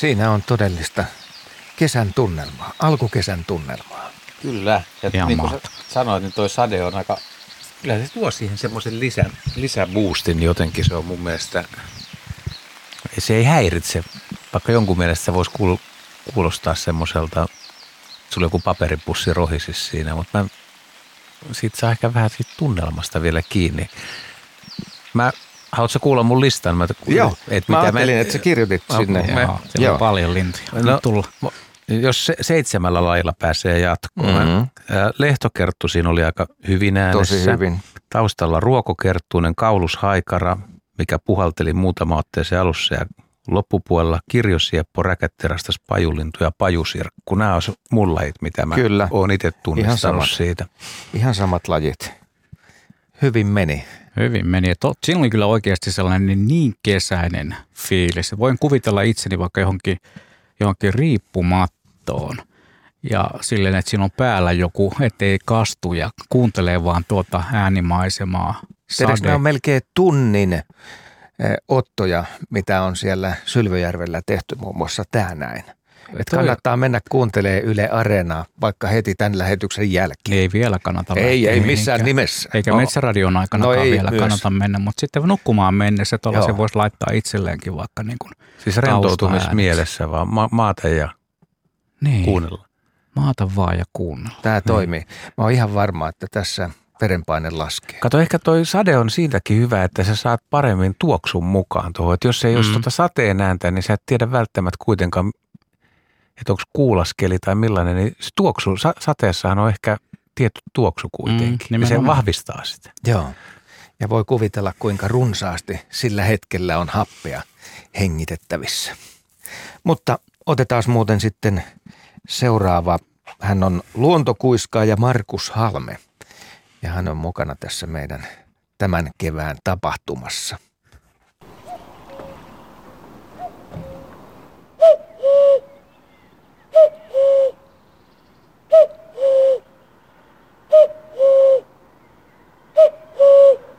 Siinä on todellista kesän tunnelmaa, alkukesän tunnelmaa. Kyllä. Ja Ihan niin kuin sanoit, niin toi sade on aika, kyllä se tuo siihen semmoisen lisän, lisäboostin jotenkin. Se on mun mielestä, se ei häiritse, vaikka jonkun mielestä se voisi kuul- kuulostaa semmoiselta, sulla joku paperipussi rohisis siinä, mutta mä, siitä saa ehkä vähän siitä tunnelmasta vielä kiinni. Mä, haluatko kuulla mun listan? Mä, Joo, et mä mitä ajattelin, että sä kirjoitit Mä- sinne. mä- Joo, siellä Joo. on paljon lintuja. No, tulla. jos se, seitsemällä lailla pääsee jatkoon. Mhm. Mm-hmm. Lehtokerttu siinä oli aika hyvin äänessä. Tosi hyvin. Taustalla ruokokerttuinen kaulushaikara, mikä puhalteli muutama otteeseen alussa ja loppupuolella kirjosieppo, räkäterästäs, pajulintu ja pajusirkku. Nämä on mun lajit, mitä mä Kyllä. oon itse Ihan tunnistanut samat. siitä. Ihan samat lajit. Hyvin meni. Hyvin meni. Tot, siinä oli kyllä oikeasti sellainen niin, niin kesäinen fiilis. Voin kuvitella itseni vaikka johonkin, johonkin riippumattoon. Ja silleen, että siinä on päällä joku, ettei kastu ja kuuntelee vaan tuota äänimaisemaa. Tiedätkö, nämä on melkein tunnin eh, ottoja, mitä on siellä Sylvöjärvellä tehty, muun muassa tämä näin. Et Toi- kannattaa mennä kuuntelemaan Yle Areenaa vaikka heti tämän lähetyksen jälkeen. Ei vielä kannata Ei, lähteä ei missään nimessä. Eikä No, Metsäradion aikana no ei vielä myös. kannata mennä, mutta sitten nukkumaan mennessä tuolla se voisi laittaa itselleenkin vaikka niin kuin Siis taustaääneksi. rentoutumis mielessä vaan ma- maata ja Niin, kuunnella. maata vaan ja kuunnella. Tämä toimii. Mä oon ihan varma, että tässä verenpaine laskee. Kato, ehkä toi sade on siitäkin hyvä, että sä saat paremmin tuoksun mukaan tuohon. Että jos ei mm. olisi Mm. tuota sateen ääntä, niin sä et tiedä välttämättä kuitenkaan, että onko kuulaskeli tai millainen. Niin se tuoksu, sa- sateessahan on ehkä tietty tuoksu kuitenkin. Mm, ja se vahvistaa sitä. Joo. Ja voi kuvitella, kuinka runsaasti sillä hetkellä on happea hengitettävissä. Mutta otetaan muuten sitten seuraava. Hän on luontokuiskaaja Markus Halme. Ja hän on mukana tässä meidän tämän kevään tapahtumassa. ヘッヘッ!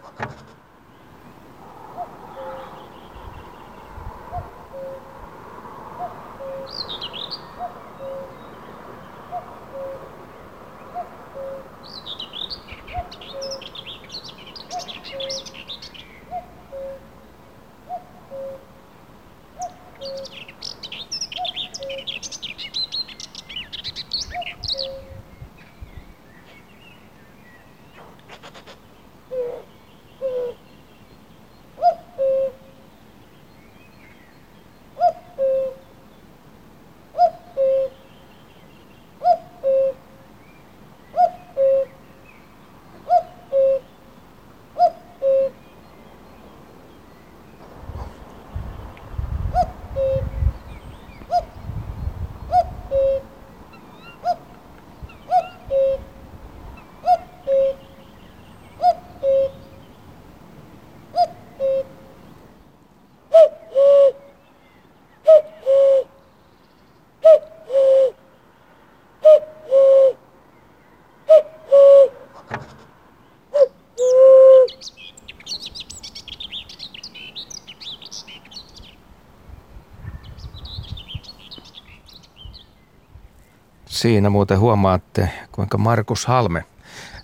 Siinä muuten huomaatte, kuinka Markus Halme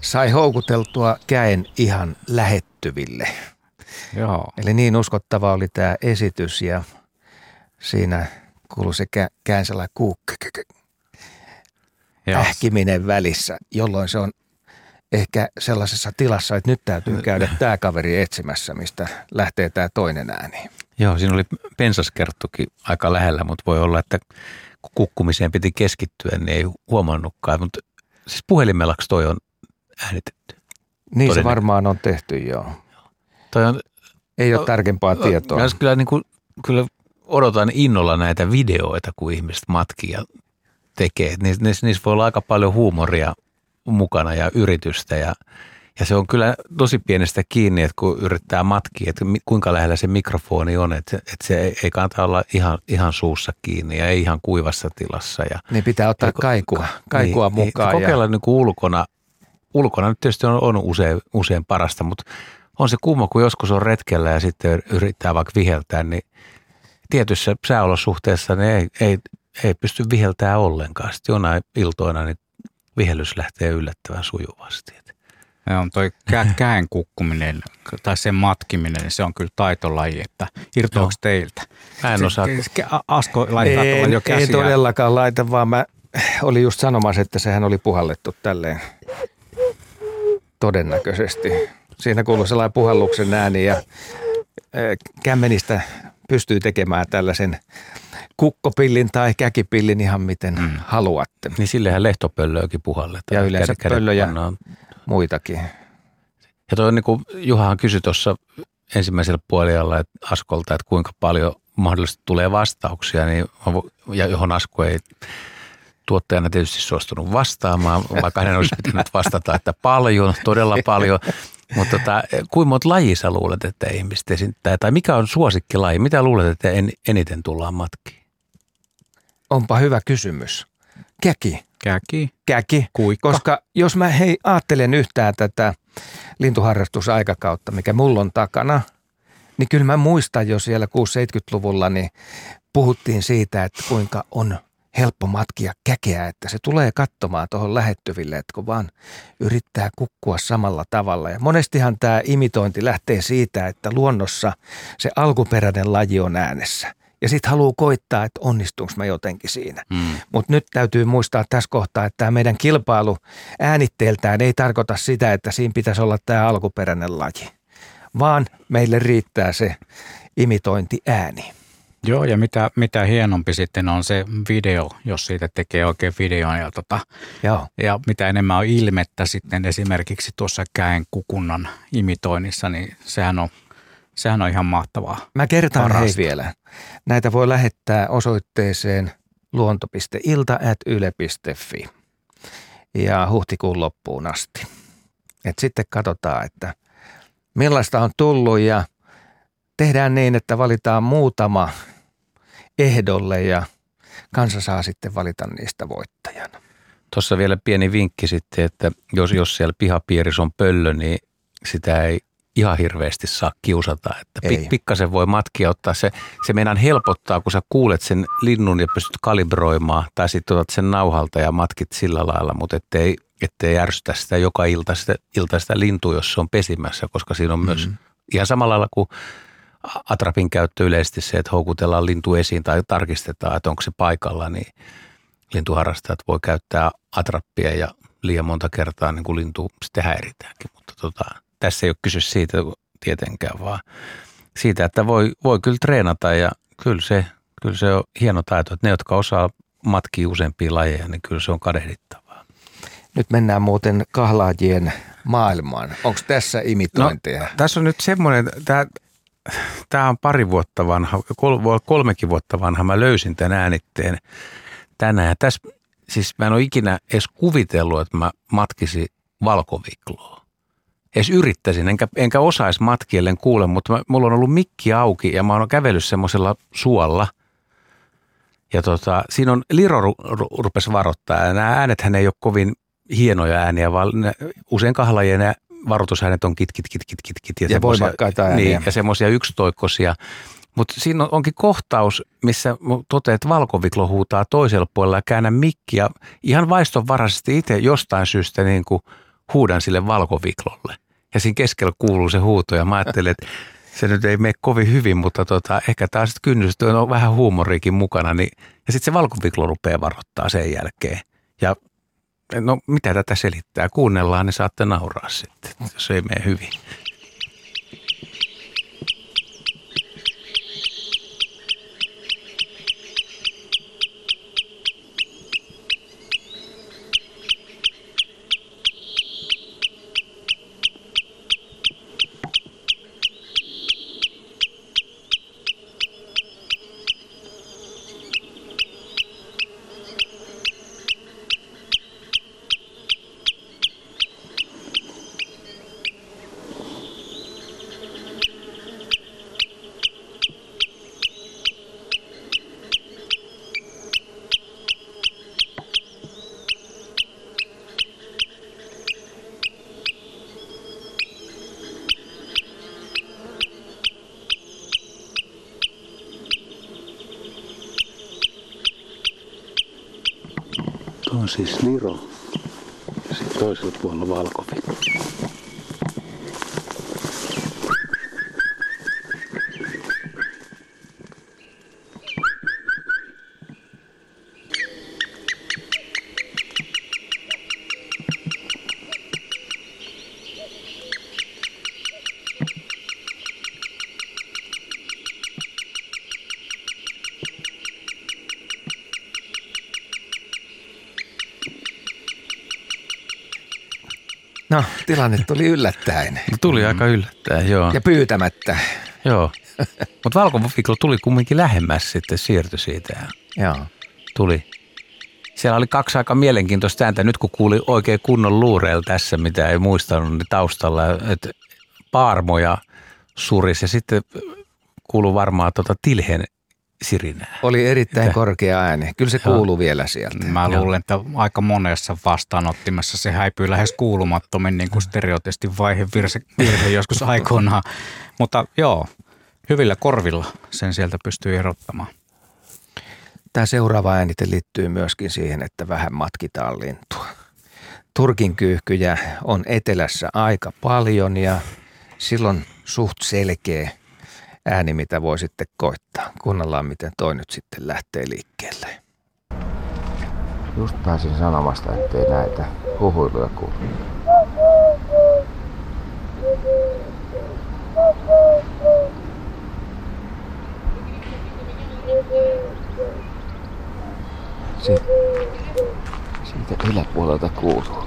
sai houkuteltua käen ihan lähettyville. Joo. Eli niin uskottava oli tämä esitys ja siinä kuului se kä- kuukka, Joo. ähkiminen välissä, jolloin se on ehkä sellaisessa tilassa, että nyt täytyy käydä tämä kaveri etsimässä, mistä lähtee tämä toinen ääni. Joo, siinä oli pensaskerttukin aika lähellä, mutta voi olla, että kun kukkumiseen piti keskittyä, niin ei huomannutkaan. Mutta siis puhelimellaks toi on äänitetty? Niin se varmaan on tehty, joo. Toi on, Ei ole tarkempaa tietoa. Mä kyllä, niin kuin, kyllä odotan innolla näitä videoita, kun ihmiset matkii ja tekee. Niissä, niissä, niissä voi olla aika paljon huumoria mukana ja yritystä ja, ja se on kyllä tosi pienestä kiinni, että kun yrittää matkia, että kuinka lähellä se mikrofoni on, että, että se ei, ei kannata olla ihan, ihan suussa kiinni ja ei ihan kuivassa tilassa. Ja, Niin pitää ottaa ja kaikua, kaikua niin, mukaan. Niin, kokeilla niin ulkona, ulkona nyt tietysti on, on usein, usein parasta, mutta on se kumma, kun joskus on retkellä ja sitten yrittää vaikka viheltää, niin tietyssä sääolosuhteessa ne ei, ei, ei pysty viheltämään ollenkaan. Sitten jonain iltoina niin vihellys lähtee yllättävän sujuvasti. Joo, toi kä- käen kukkuminen tai sen matkiminen, niin se on kyllä taitolaji, että irtoako teiltä? Mä en osaa. Asko laittaa en, jo käsiä. en todellakaan laita, vaan mä olin just sanomassa, että sehän oli puhallettu tälleen todennäköisesti. Siinä kuuluu sellainen puhalluksen ääni ja kämmenistä pystyy tekemään tällaisen kukkopillin tai käkipillin ihan miten mm. haluatte. Niin sillehän lehtopöllöäkin puhalletaan. Ja yleensä pöllöjä pannaan. Muitakin. Ja toi on niin kuin Juhahan kysyi tuossa ensimmäisellä puolella että Askolta, että kuinka paljon mahdollisesti tulee vastauksia, niin, ja johon Asko ei tuottajana tietysti suostunut vastaamaan, vaikka hänen olisi pitänyt vastata, että paljon, todella paljon. Mutta tota, kuinka monta lajia sä luulet, että ihmiset esittää, tai mikä on suosikkilaji? Mitä luulet, että en, eniten tullaan matkiin? Onpa hyvä kysymys. Käki. Käki, Käki. kuikka. Koska jos mä hei ajattelen yhtään tätä lintuharrastusaikakautta, mikä mulla on takana, niin kyllä mä muistan jo siellä 6-70-luvulla, niin puhuttiin siitä, että kuinka on helppo matkia käkeä, että se tulee katsomaan tuohon lähettyville, että kun vaan yrittää kukkua samalla tavalla. Ja monestihan tämä imitointi lähtee siitä, että luonnossa se alkuperäinen laji on äänessä. Ja sitten haluaa koittaa, että onnistuuko mä jotenkin siinä. Mm. Mutta nyt täytyy muistaa tässä kohtaa, että tämä meidän kilpailu äänitteeltään ei tarkoita sitä, että siinä pitäisi olla tämä alkuperäinen laji, vaan meille riittää se imitointiääni. Joo, ja mitä, mitä hienompi sitten on se video, jos siitä tekee oikein videon. Ja, tota, Joo. ja mitä enemmän on ilmettä sitten esimerkiksi tuossa käen kukunnan imitoinnissa, niin sehän on, sehän on ihan mahtavaa. Mä kertaan hei vielä. Näitä voi lähettää osoitteeseen luonto.ilta.yle.fi ja huhtikuun loppuun asti. Et sitten katsotaan, että millaista on tullut ja tehdään niin, että valitaan muutama ehdolle ja kansa saa sitten valita niistä voittajan. Tuossa vielä pieni vinkki sitten, että jos, jos siellä pihapiirissä on pöllö, niin sitä ei ihan hirveästi saa kiusata. Että Ei. pik, pikkasen voi matkia ottaa. Se, se meinaan helpottaa, kun sä kuulet sen linnun ja pystyt kalibroimaan, tai sitten otat sen nauhalta ja matkit sillä lailla, mutta ettei, ettei ärsytä sitä joka ilta sitä, ilta sitä lintua, jos se on pesimässä, koska siinä on myös ihan samalla lailla kuin atrapin käyttö yleisesti se, että houkutellaan lintu esiin tai tarkistetaan, että onko se paikalla, niin lintuharrastajat voi käyttää atrappia ja liian monta kertaa niin kuin lintu sitten häiritäänkin. Mutta tota, tässä ei ole kyse siitä tietenkään, vaan siitä, että voi, voi kyllä treenata ja kyllä se, kyllä se on hieno taito, että ne, jotka osaa matkia useampia lajeja, niin kyllä se on kadehdittavaa. Nyt mennään muuten kahlaajien maailmaan. Onko tässä imitointeja? No, tässä on nyt semmoinen, tämä, tämä on pari vuotta vanha, kol, kolmekin vuotta vanha. Mä löysin tämän äänitteen tänään. Tässä, siis mä en ole ikinä edes kuvitellut, että mä matkisin valkovikloa. Edes yrittäisin, enkä, enkä osaisi matkiellen kuule, mutta mä, mulla on ollut mikki auki ja mä oon kävellyt semmoisella suolla. Ja tota, siinä on, Liro ru, ru, rupesi varoittaa ja nämä äänethän ei ole kovin hienoja ääniä, vaan ne, usein kahlajien nämä varoitusäänet on kit, kit, kit, kit, kit, kit. Ja semmosia- voimakkaita ääniä. Niin, ja semmoisia yksitoikkoisia. Mutta siinä on, onkin kohtaus, missä toteat, että valkoviklo huutaa toisella puolella ja käännä mikkiä. Ihan vaistonvaraisesti itse jostain syystä niin kuin huudan sille valkoviklolle. Ja siinä keskellä kuuluu se huuto ja mä ajattelin, että se nyt ei mene kovin hyvin, mutta tota, ehkä taas sitten kynnys, on vähän huumoriikin mukana. Niin, ja sitten se valkoviklo rupeaa varoittaa sen jälkeen. Ja no mitä tätä selittää? Kuunnellaan, niin saatte nauraa sitten, jos ei mene hyvin. Siis Niro ja sitten toisella puolella Valkovi. No, tilanne tuli yllättäen No, tuli aika yllättäen, joo. ja pyytämättä. joo. Mutta valkoviikolla tuli kumminkin lähemmäs sitten, siirtyi siitä ja Joo. tuli. Siellä oli kaksi aika mielenkiintoista ääntä. Nyt kun kuuli oikein kunnon luureilla tässä, mitä ei muistanut, niin taustalla, että paarmoja suris ja sitten kuului varmaan tuota tilhen sirinää. Oli erittäin Että- korkea ääni. Kyllä se kuuluu vielä sieltä. Mä luulen, että aika monessa vastaanottimessa se häipyy lähes kuulumattomin niin kuin stereotestin vaihe virhe, virhe joskus aikoinaan. Mutta joo, hyvillä korvilla sen sieltä pystyy erottamaan. Tämä seuraava äänite liittyy myöskin siihen, että vähän matkitaan lintua. Turkin kyyhkyjä on etelässä aika paljon ja silloin suht selkeä ääni, mitä voi sitten koittaa. Kuunnellaan, miten toi nyt sitten lähtee liikkeelle. Just pääsin sanomasta, ettei näitä huhuiluja kuulu. Si- siitä yläpuolelta kuuluu.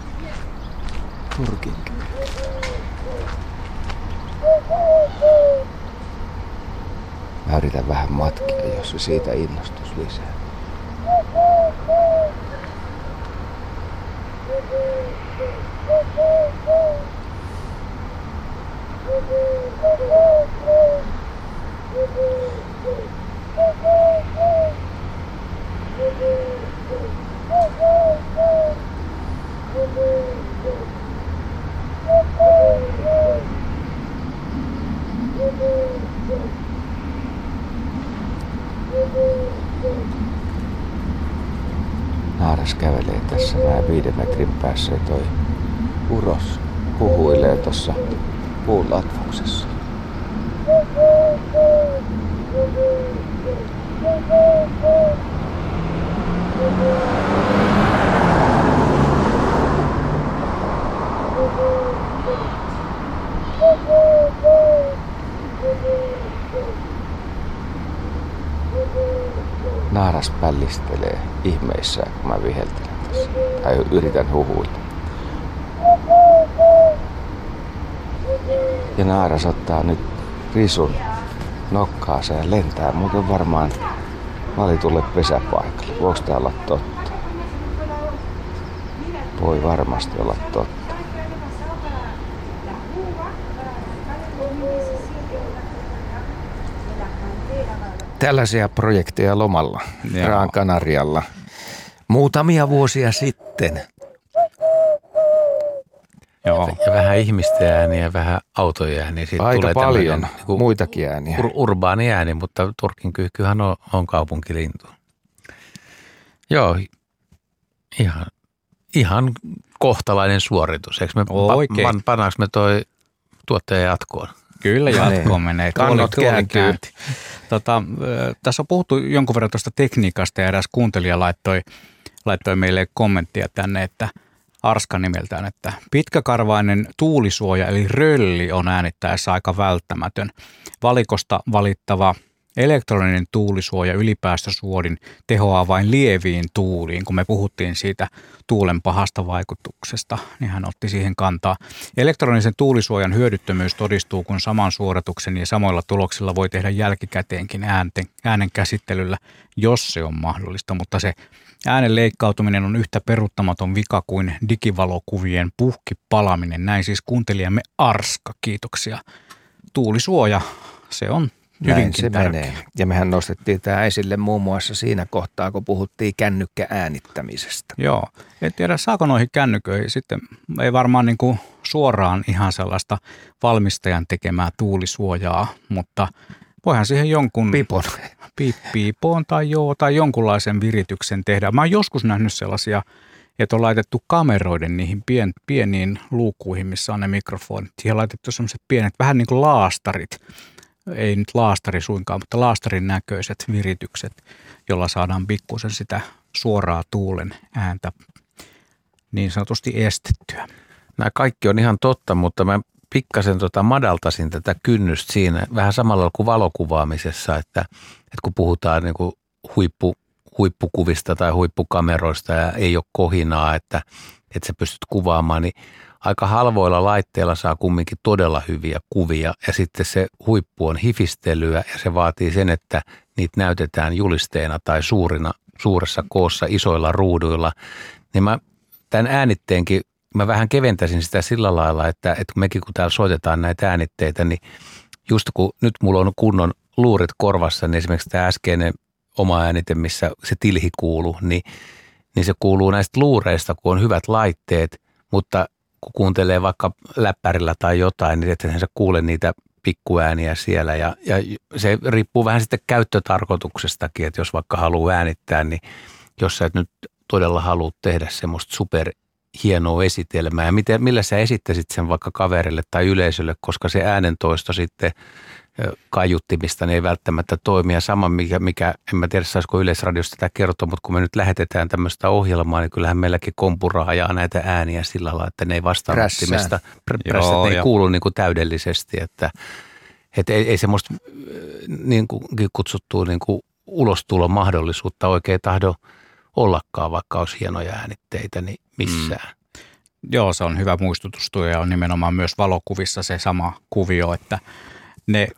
Turkin Mä yritän vähän matkia, jos se siitä innostus lisää. Naaras kävelee tässä vähän viiden metrin päässä ja toi uros huhuilee tuossa puun latvuksessa. Naaras pällistelee ihmeissään, kun mä viheltelen tässä. Tai yritän huhuilla. Ja naaras ottaa nyt risun nokkaansa ja lentää muuten varmaan valitulle pesäpaikalle. Voiko tää olla totta? Voi varmasti olla totta. Tällaisia projekteja lomalla Joo. Graan Kanarialla muutamia vuosia sitten. Joo. Ja vähän ihmisten ääniä ja vähän autojen ääniä. Siitä Aika tulee paljon tämmöinen niinku muitakin ääniä. ur- urbaani ääni, mutta Turkin kyyhkyhän on, on kaupunkilintu. Joo, ihan, ihan kohtalainen suoritus. Eikö me, Oikein. pan, pannaanko me toi tuottaja jatkoon? Kyllä niin. jatkoon menee. Kannot kääntyy. Tota, tässä on puhuttu jonkun verran tuosta tekniikasta ja eräs kuuntelija laittoi, laittoi meille kommenttia tänne, että Arska nimeltään, että pitkäkarvainen tuulisuoja eli rölli on äänittäessä aika välttämätön. Valikosta valittava elektroninen tuulisuoja ylipäästösuodin tehoaa vain lieviin tuuliin, kun me puhuttiin siitä tuulen pahasta vaikutuksesta, niin hän otti siihen kantaa. Elektronisen tuulisuojan hyödyttömyys todistuu, kun saman suorituksen ja samoilla tuloksilla voi tehdä jälkikäteenkin äänten, äänen käsittelyllä, jos se on mahdollista, mutta se äänen leikkautuminen on yhtä peruuttamaton vika kuin digivalokuvien puhki palaminen. Näin siis kuuntelijamme Arska, kiitoksia. Tuulisuoja, se on Näin se tärkeä. menee. Ja mehän nostettiin tämä esille muun muassa siinä kohtaa, kun puhuttiin kännykkääänittämisestä. Joo, en tiedä saako noihin kännyköihin sitten, ei varmaan niin kuin suoraan ihan sellaista valmistajan tekemää tuulisuojaa, mutta voihan siihen jonkun Pipon. pi- piipoon tai joo, tai jonkunlaisen virityksen tehdä. Mä oon joskus nähnyt sellaisia että on laitettu kameroiden niihin pien, pieniin luukuihin, missä on ne mikrofonit. Siihen on laitettu semmoiset pienet, vähän niin kuin laastarit, ei nyt laastari suinkaan, mutta laastarin näköiset viritykset, jolla saadaan pikkusen sitä suoraa tuulen ääntä niin sanotusti estettyä. Nämä kaikki on ihan totta, mutta mä pikkasen tota madaltasin tätä kynnystä siinä, vähän samalla kuin valokuvaamisessa, että, että kun puhutaan niin kuin huippu, huippukuvista tai huippukameroista ja ei ole kohinaa, että, että sä pystyt kuvaamaan, niin aika halvoilla laitteilla saa kumminkin todella hyviä kuvia ja sitten se huippu on hifistelyä ja se vaatii sen, että niitä näytetään julisteena tai suurina, suuressa koossa isoilla ruuduilla, niin mä tämän äänitteenkin, mä vähän keventäisin sitä sillä lailla, että, että mekin kun täällä soitetaan näitä äänitteitä, niin just kun nyt mulla on kunnon luurit korvassa, niin esimerkiksi tämä äskeinen oma äänite, missä se tilhi kuuluu, niin, niin se kuuluu näistä luureista, kun on hyvät laitteet, mutta kun kuuntelee vaikka läppärillä tai jotain, niin ethän sä kuule niitä pikkuääniä siellä ja, ja se riippuu vähän sitten käyttötarkoituksestakin, että jos vaikka haluaa äänittää, niin jos sä et nyt todella haluat tehdä semmoista super hienoa esitelmää. Ja miten, millä sä esittäisit sen vaikka kaverille tai yleisölle, koska se äänentoisto sitten kaiuttimista niin ei välttämättä toimi. Ja sama, mikä, mikä en mä tiedä saisiko Yleisradiosta tätä kertoa, mutta kun me nyt lähetetään tämmöistä ohjelmaa, niin kyllähän meilläkin kompura ajaa näitä ääniä sillä lailla, että ne ei vastaanottimista, prässät, ne ei kuulu niin kuin täydellisesti, että, että ei, ei semmoista niin kuin kutsuttua niin kuin ulostulon mahdollisuutta oikein tahdo ollakaan, vaikka olisi hienoja äänitteitä, niin missään. Mm. Joo, se on hyvä muistutus tuo ja on nimenomaan myös valokuvissa se sama kuvio, että ne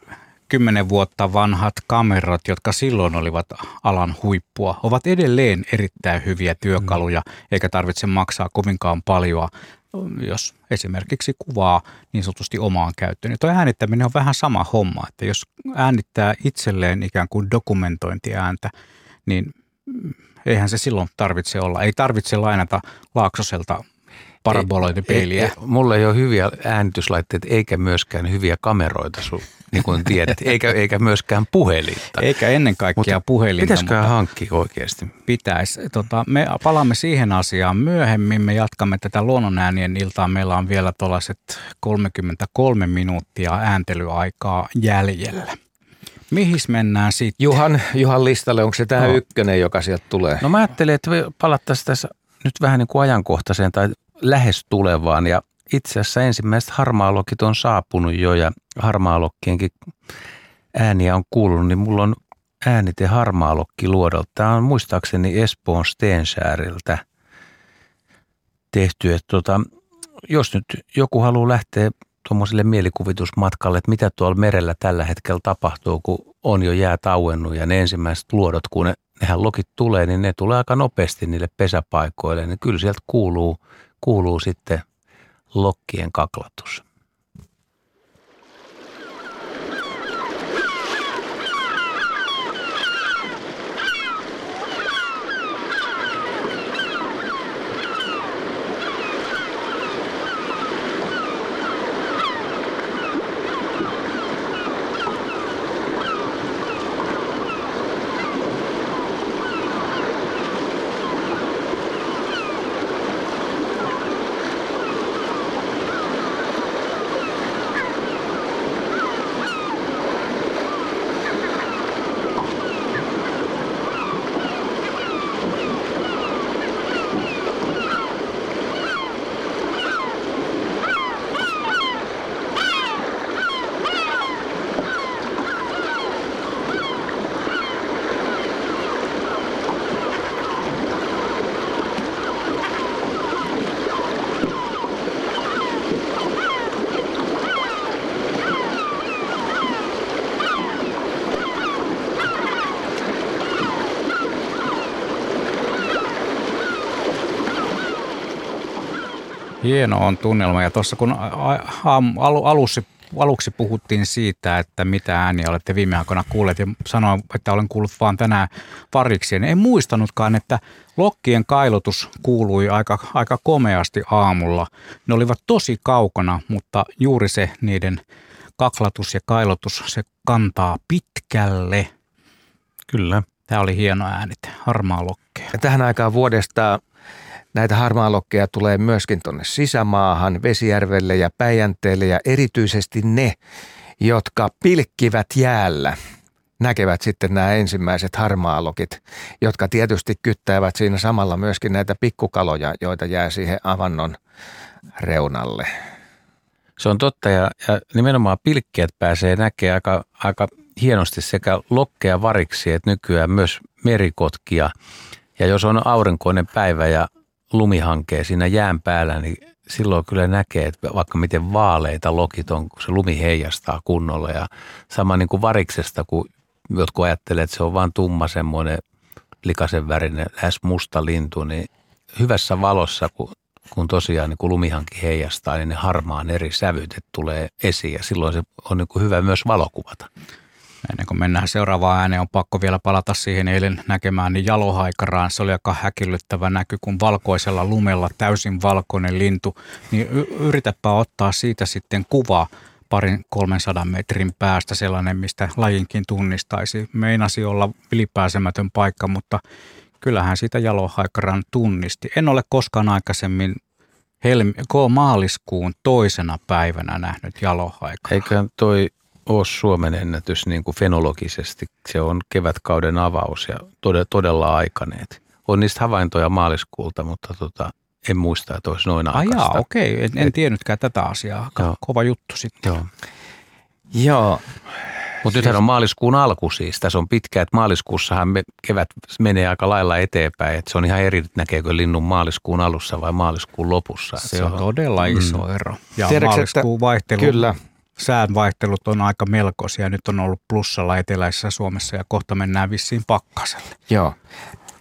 kymmenen vuotta vanhat kamerat, jotka silloin olivat alan huippua, ovat edelleen erittäin hyviä työkaluja, mm. eikä tarvitse maksaa kovinkaan paljon, jos esimerkiksi kuvaa niin sanotusti omaan käyttöön. Ja tuo äänittäminen on vähän sama homma, että jos äänittää itselleen ikään kuin dokumentointiääntä, niin eihän se silloin tarvitse olla. Ei tarvitse lainata Laaksoselta paraboloidipeiliä. Mulla ei ole hyviä äänityslaitteita eikä myöskään hyviä kameroita, sun, niin kuin tiedät, eikä, eikä myöskään puhelinta. Eikä ennen kaikkea mutta puhelinta. Pitäisikö hankkia oikeasti? Pitäisi. Tota, me palaamme siihen asiaan myöhemmin. Me jatkamme tätä luonnonäänien iltaa. Meillä on vielä tuollaiset 33 minuuttia ääntelyaikaa jäljellä. Mihin mennään sitten? Juhan, Juhan listalle, onko se tämä no. ykkönen, joka sieltä tulee? No mä ajattelin, että palattaisiin tässä nyt vähän niin kuin ajankohtaiseen tai lähes tulevaan. Ja itse asiassa ensimmäiset harmaalokit on saapunut jo ja harmaalokkienkin ääniä on kuulunut, niin mulla on äänite harmaalokki luodolta. Tämä on muistaakseni Espoon Stensääriltä tehty. Että tota, jos nyt joku haluaa lähteä tuommoiselle mielikuvitusmatkalle, että mitä tuolla merellä tällä hetkellä tapahtuu, kun on jo jää tauennut ja ne ensimmäiset luodot, kun ne, nehän lokit tulee, niin ne tulee aika nopeasti niille pesäpaikoille, niin kyllä sieltä kuuluu, kuuluu sitten lokkien kaklatus. Hieno on tunnelma ja tuossa kun aluksi, aluksi puhuttiin siitä, että mitä ääniä olette viime aikoina kuulleet ja sanoin, että olen kuullut vaan tänään pariksi, en muistanutkaan, että lokkien kailotus kuului aika, aika komeasti aamulla. Ne olivat tosi kaukana, mutta juuri se niiden kaklatus ja kailotus, se kantaa pitkälle. Kyllä. Tämä oli hieno äänite, harmaa lokkea. Ja tähän aikaan vuodesta Näitä harmaalokkeja tulee myöskin tuonne sisämaahan, Vesijärvelle ja Päijänteelle ja erityisesti ne, jotka pilkkivät jäällä näkevät sitten nämä ensimmäiset harmaalokit, jotka tietysti kyttäävät siinä samalla myöskin näitä pikkukaloja, joita jää siihen avannon reunalle. Se on totta ja, ja nimenomaan pilkkiät pääsee näkemään aika, aika hienosti sekä lokkeja variksi että nykyään myös merikotkia. Ja jos on aurinkoinen päivä ja lumihankee siinä jään päällä, niin silloin kyllä näkee, että vaikka miten vaaleita lokit on, kun se lumi heijastaa kunnolla. Ja sama niin kuin variksesta, kun jotkut ajattelee, että se on vain tumma semmoinen likaisen värinen, lähes musta lintu, niin hyvässä valossa, kun, kun tosiaan niin kun lumihanki heijastaa, niin ne harmaan eri sävyt tulee esiin ja silloin se on niin kuin hyvä myös valokuvata. Ennen kuin mennään seuraavaan ääneen, on pakko vielä palata siihen eilen näkemään niin jalohaikaraan. Se oli aika häkellyttävä näky, kun valkoisella lumella täysin valkoinen lintu. Niin yritäpä ottaa siitä sitten kuva parin 300 metrin päästä sellainen, mistä lajinkin tunnistaisi. Meinasi olla ylipääsemätön paikka, mutta kyllähän siitä jalohaikaran tunnisti. En ole koskaan aikaisemmin helmi, maaliskuun toisena päivänä nähnyt jalohaikaraa. Eiköhän toi ole Suomen ennätys niin kuin fenologisesti. Se on kevätkauden avaus ja todella, todella aikaneet. On niistä havaintoja maaliskuulta, mutta tota, en muista, että olisi noin Ai jaa, okei. En, en tiennytkään tätä asiaa. Joo. Kova juttu sitten. Joo. Joo. Mutta nythän on maaliskuun alku siis. Tässä on pitkä, että maaliskuussahan me, kevät menee aika lailla eteenpäin. Että se on ihan eri, näkeekö linnun maaliskuun alussa vai maaliskuun lopussa. Se, se on, on todella iso mm. ero. Ja Tiedätkö, maaliskuun vaihtelu, kyllä. Säänvaihtelut on aika melkoisia. Nyt on ollut plussalla eteläisessä Suomessa ja kohta mennään vissiin pakkaselle. Joo.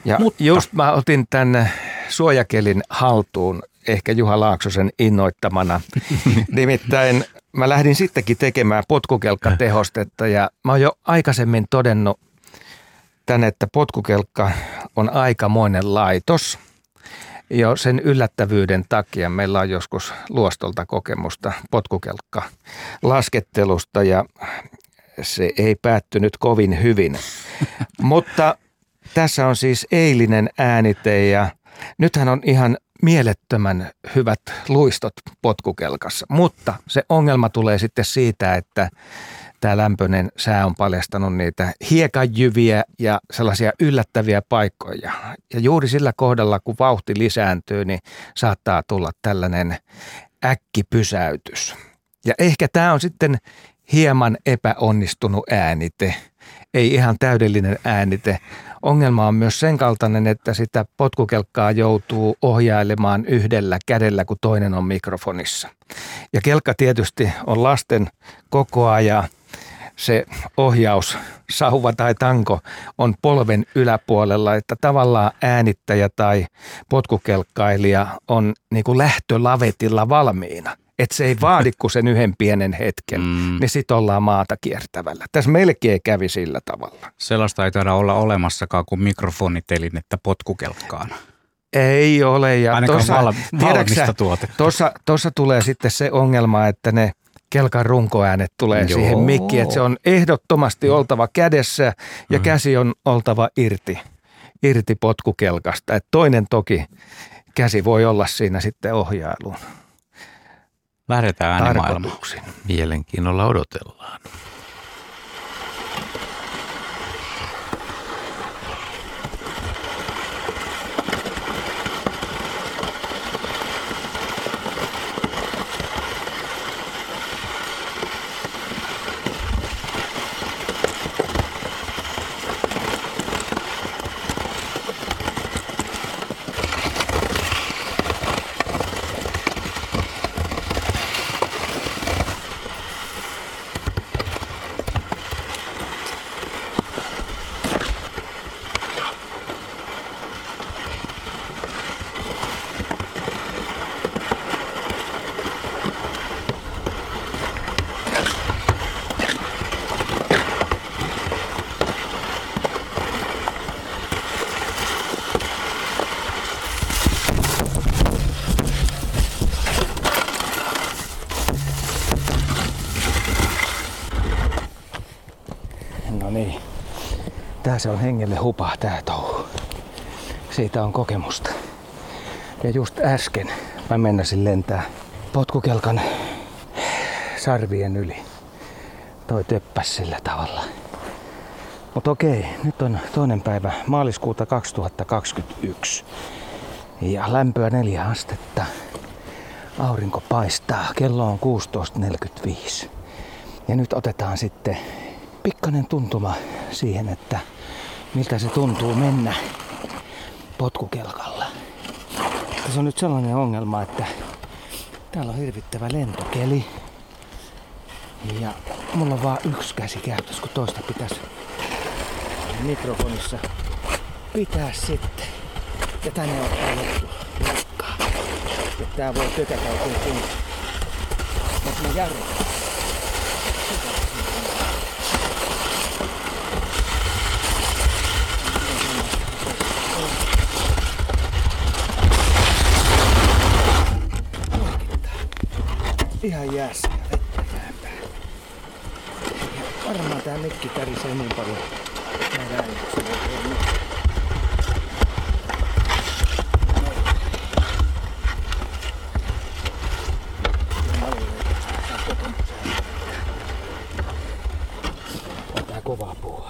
Ja Mutta. just mä otin tämän suojakelin haltuun ehkä Juha Laaksosen innoittamana. Nimittäin mä lähdin sittenkin tekemään potkukelkkatehostetta ja mä oon jo aikaisemmin todennut tänne, että potkukelkka on aikamoinen laitos. Jo sen yllättävyyden takia meillä on joskus luostolta kokemusta potkukelkka laskettelusta ja se ei päättynyt kovin hyvin. Mutta tässä on siis eilinen äänite ja nythän on ihan mielettömän hyvät luistot potkukelkassa, mutta se ongelma tulee sitten siitä, että tämä lämpöinen sää on paljastanut niitä hiekajyviä ja sellaisia yllättäviä paikkoja. Ja juuri sillä kohdalla, kun vauhti lisääntyy, niin saattaa tulla tällainen äkkipysäytys. Ja ehkä tämä on sitten hieman epäonnistunut äänite, ei ihan täydellinen äänite. Ongelma on myös sen kaltainen, että sitä potkukelkkaa joutuu ohjailemaan yhdellä kädellä, kun toinen on mikrofonissa. Ja kelkka tietysti on lasten kokoa ja se ohjaus, sauva tai tanko on polven yläpuolella, että tavallaan äänittäjä tai potkukelkkailija on niin kuin lähtölavetilla valmiina että se ei vaadi kuin sen yhden pienen hetken, mm. niin sitten ollaan maata kiertävällä. Tässä melkein kävi sillä tavalla. Sellaista ei taida olla olemassakaan kuin mikrofonitelinettä potkukelkkaan. Ei ole. Ja Ainakaan tossa, val, valmista tuotetta. Tuossa tulee sitten se ongelma, että ne kelkan runkoäänet tulee Joo. siihen mikkiin, että se on ehdottomasti oltava kädessä ja mm. käsi on oltava irti, irti potkukelkasta. Et toinen toki käsi voi olla siinä sitten ohjailuun. Lähdetään äänimaailmaan. Mielenkiinnolla odotellaan. Tää se on hengelle hupa tää touhu. Siitä on kokemusta. Ja just äsken mä mennäsin lentää potkukelkan sarvien yli. Toi töppäs sillä tavalla. Mutta okei, nyt on toinen päivä maaliskuuta 2021. Ja lämpöä neljä astetta. Aurinko paistaa. Kello on 16.45. Ja nyt otetaan sitten pikkainen tuntuma siihen, että miltä se tuntuu mennä potkukelkalla. Tässä on nyt sellainen ongelma, että täällä on hirvittävä lentokeli. Ja mulla on vaan yksi käsi käytössä, kun toista pitäisi mikrofonissa pitää sitten. Ja tänne lakkaa. Ja tää voi tökätä oikein kunnossa. Mutta mä jarrutan. Ihan jäässä ja vettä pään päällä. Ja varmaan tää mikki tärisee niin paljon. Mä näin, että se voi kovaa puhua.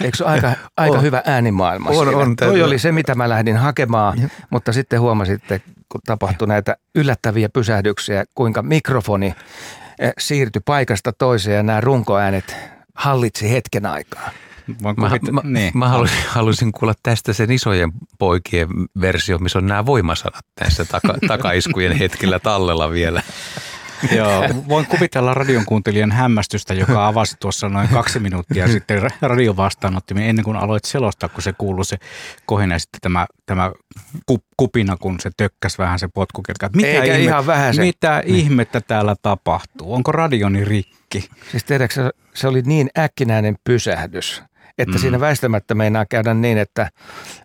Eikö se ole aika, aika On. hyvä äänimaailma On, siinä? on, Toi oli se, mitä mä lähdin hakemaan, mutta sitten huomasitte, kun tapahtui näitä yllättäviä pysähdyksiä, kuinka mikrofoni eh, siirtyi paikasta toiseen ja nämä runkoäänet hallitsi hetken aikaa. Mä, mä, niin. mä halusin, halusin kuulla tästä sen isojen poikien versio, missä on nämä voimasanat tässä taka, takaiskujen hetkellä tallella vielä. Joo, voin kuvitella radion kuuntelijan hämmästystä, joka avasi tuossa noin kaksi minuuttia sitten ra- radion vastaanottimen ennen kuin aloit selostaa, kun se kuului se kohina ja sitten tämä, tämä ku- kupina, kun se tökkäs vähän se potkukelka. Mitä, Eikä ihan vähäsen. mitä ihmettä täällä tapahtuu? Onko radioni rikki? Siis tiedätkö, se- se oli niin äkkinäinen pysähdys, että mm. siinä väistämättä meinaa käydä niin, että,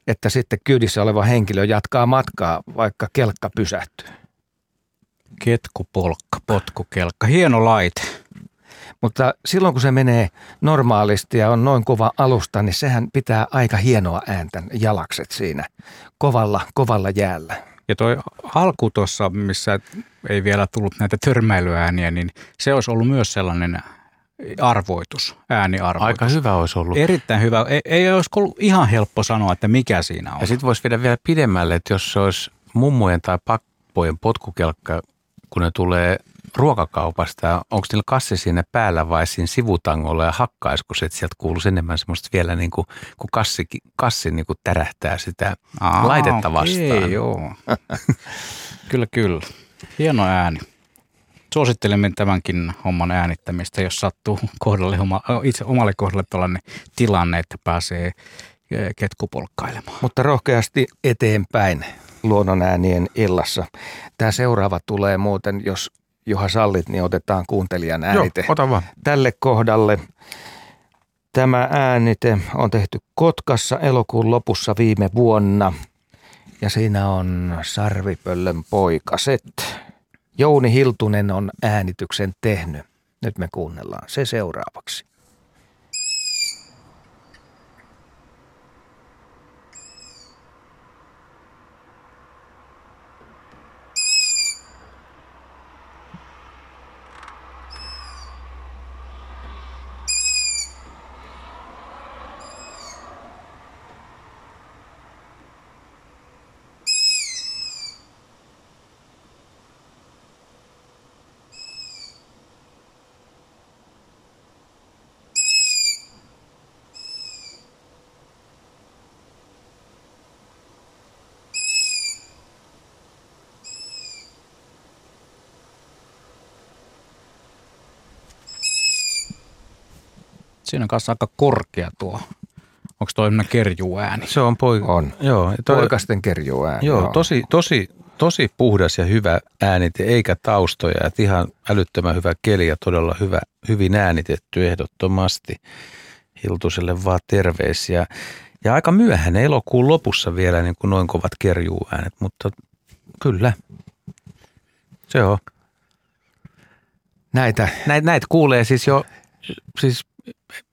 että sitten kyydissä oleva henkilö jatkaa matkaa, vaikka kelkka pysähtyy. Ketkupolkka, potkukelkka, hieno laite. Mutta silloin kun se menee normaalisti ja on noin kova alusta, niin sehän pitää aika hienoa ääntä, jalakset siinä, kovalla, kovalla jäällä. Ja toi alku tuossa, missä ei vielä tullut näitä törmäilyääniä, niin se olisi ollut myös sellainen arvoitus, ääniarvoitus. Aika hyvä olisi ollut. Erittäin hyvä. Ei, ei olisi ollut ihan helppo sanoa, että mikä siinä on. Ja sitten voisi viedä vielä pidemmälle, että jos se olisi mummojen tai pappojen potkukelkka, kun ne tulee ruokakaupasta, onko niillä kassi siinä päällä vai siinä sivutangolla ja hakkaisiko se, että sieltä kuuluisi enemmän semmoista vielä niin kuin, kun kassi, kassi niin kuin tärähtää sitä Aa, laitetta vastaan. joo. kyllä, kyllä. Hieno ääni. Suosittelemme tämänkin homman äänittämistä, jos sattuu kohdalle, oma, itse omalle kohdalle tällainen tilanne, että pääsee eh, ketkupolkkailemaan. Mutta rohkeasti eteenpäin luonnonäänien illassa. Tämä seuraava tulee muuten, jos Juha sallit, niin otetaan kuuntelijan äänite. Joo, ota vaan. tälle kohdalle. Tämä äänite on tehty Kotkassa elokuun lopussa viime vuonna ja siinä on Sarvipöllön poikaset. Jouni Hiltunen on äänityksen tehnyt. Nyt me kuunnellaan se seuraavaksi. Siinä on kanssa aika korkea tuo. Onko toi kerjuääni? Se on poika. On. Joo, toi, Poikasten kerjuu ääni. joo tosi, tosi, tosi puhdas ja hyvä äänite, eikä taustoja. Et ihan älyttömän hyvä keli ja todella hyvä, hyvin äänitetty ehdottomasti. Hiltuselle vaan terveisiä. Ja aika myöhään elokuun lopussa vielä niin kuin noin kovat kerjuuäänet, mutta kyllä. Se on. Näitä Näitä, näitä kuulee siis jo, siis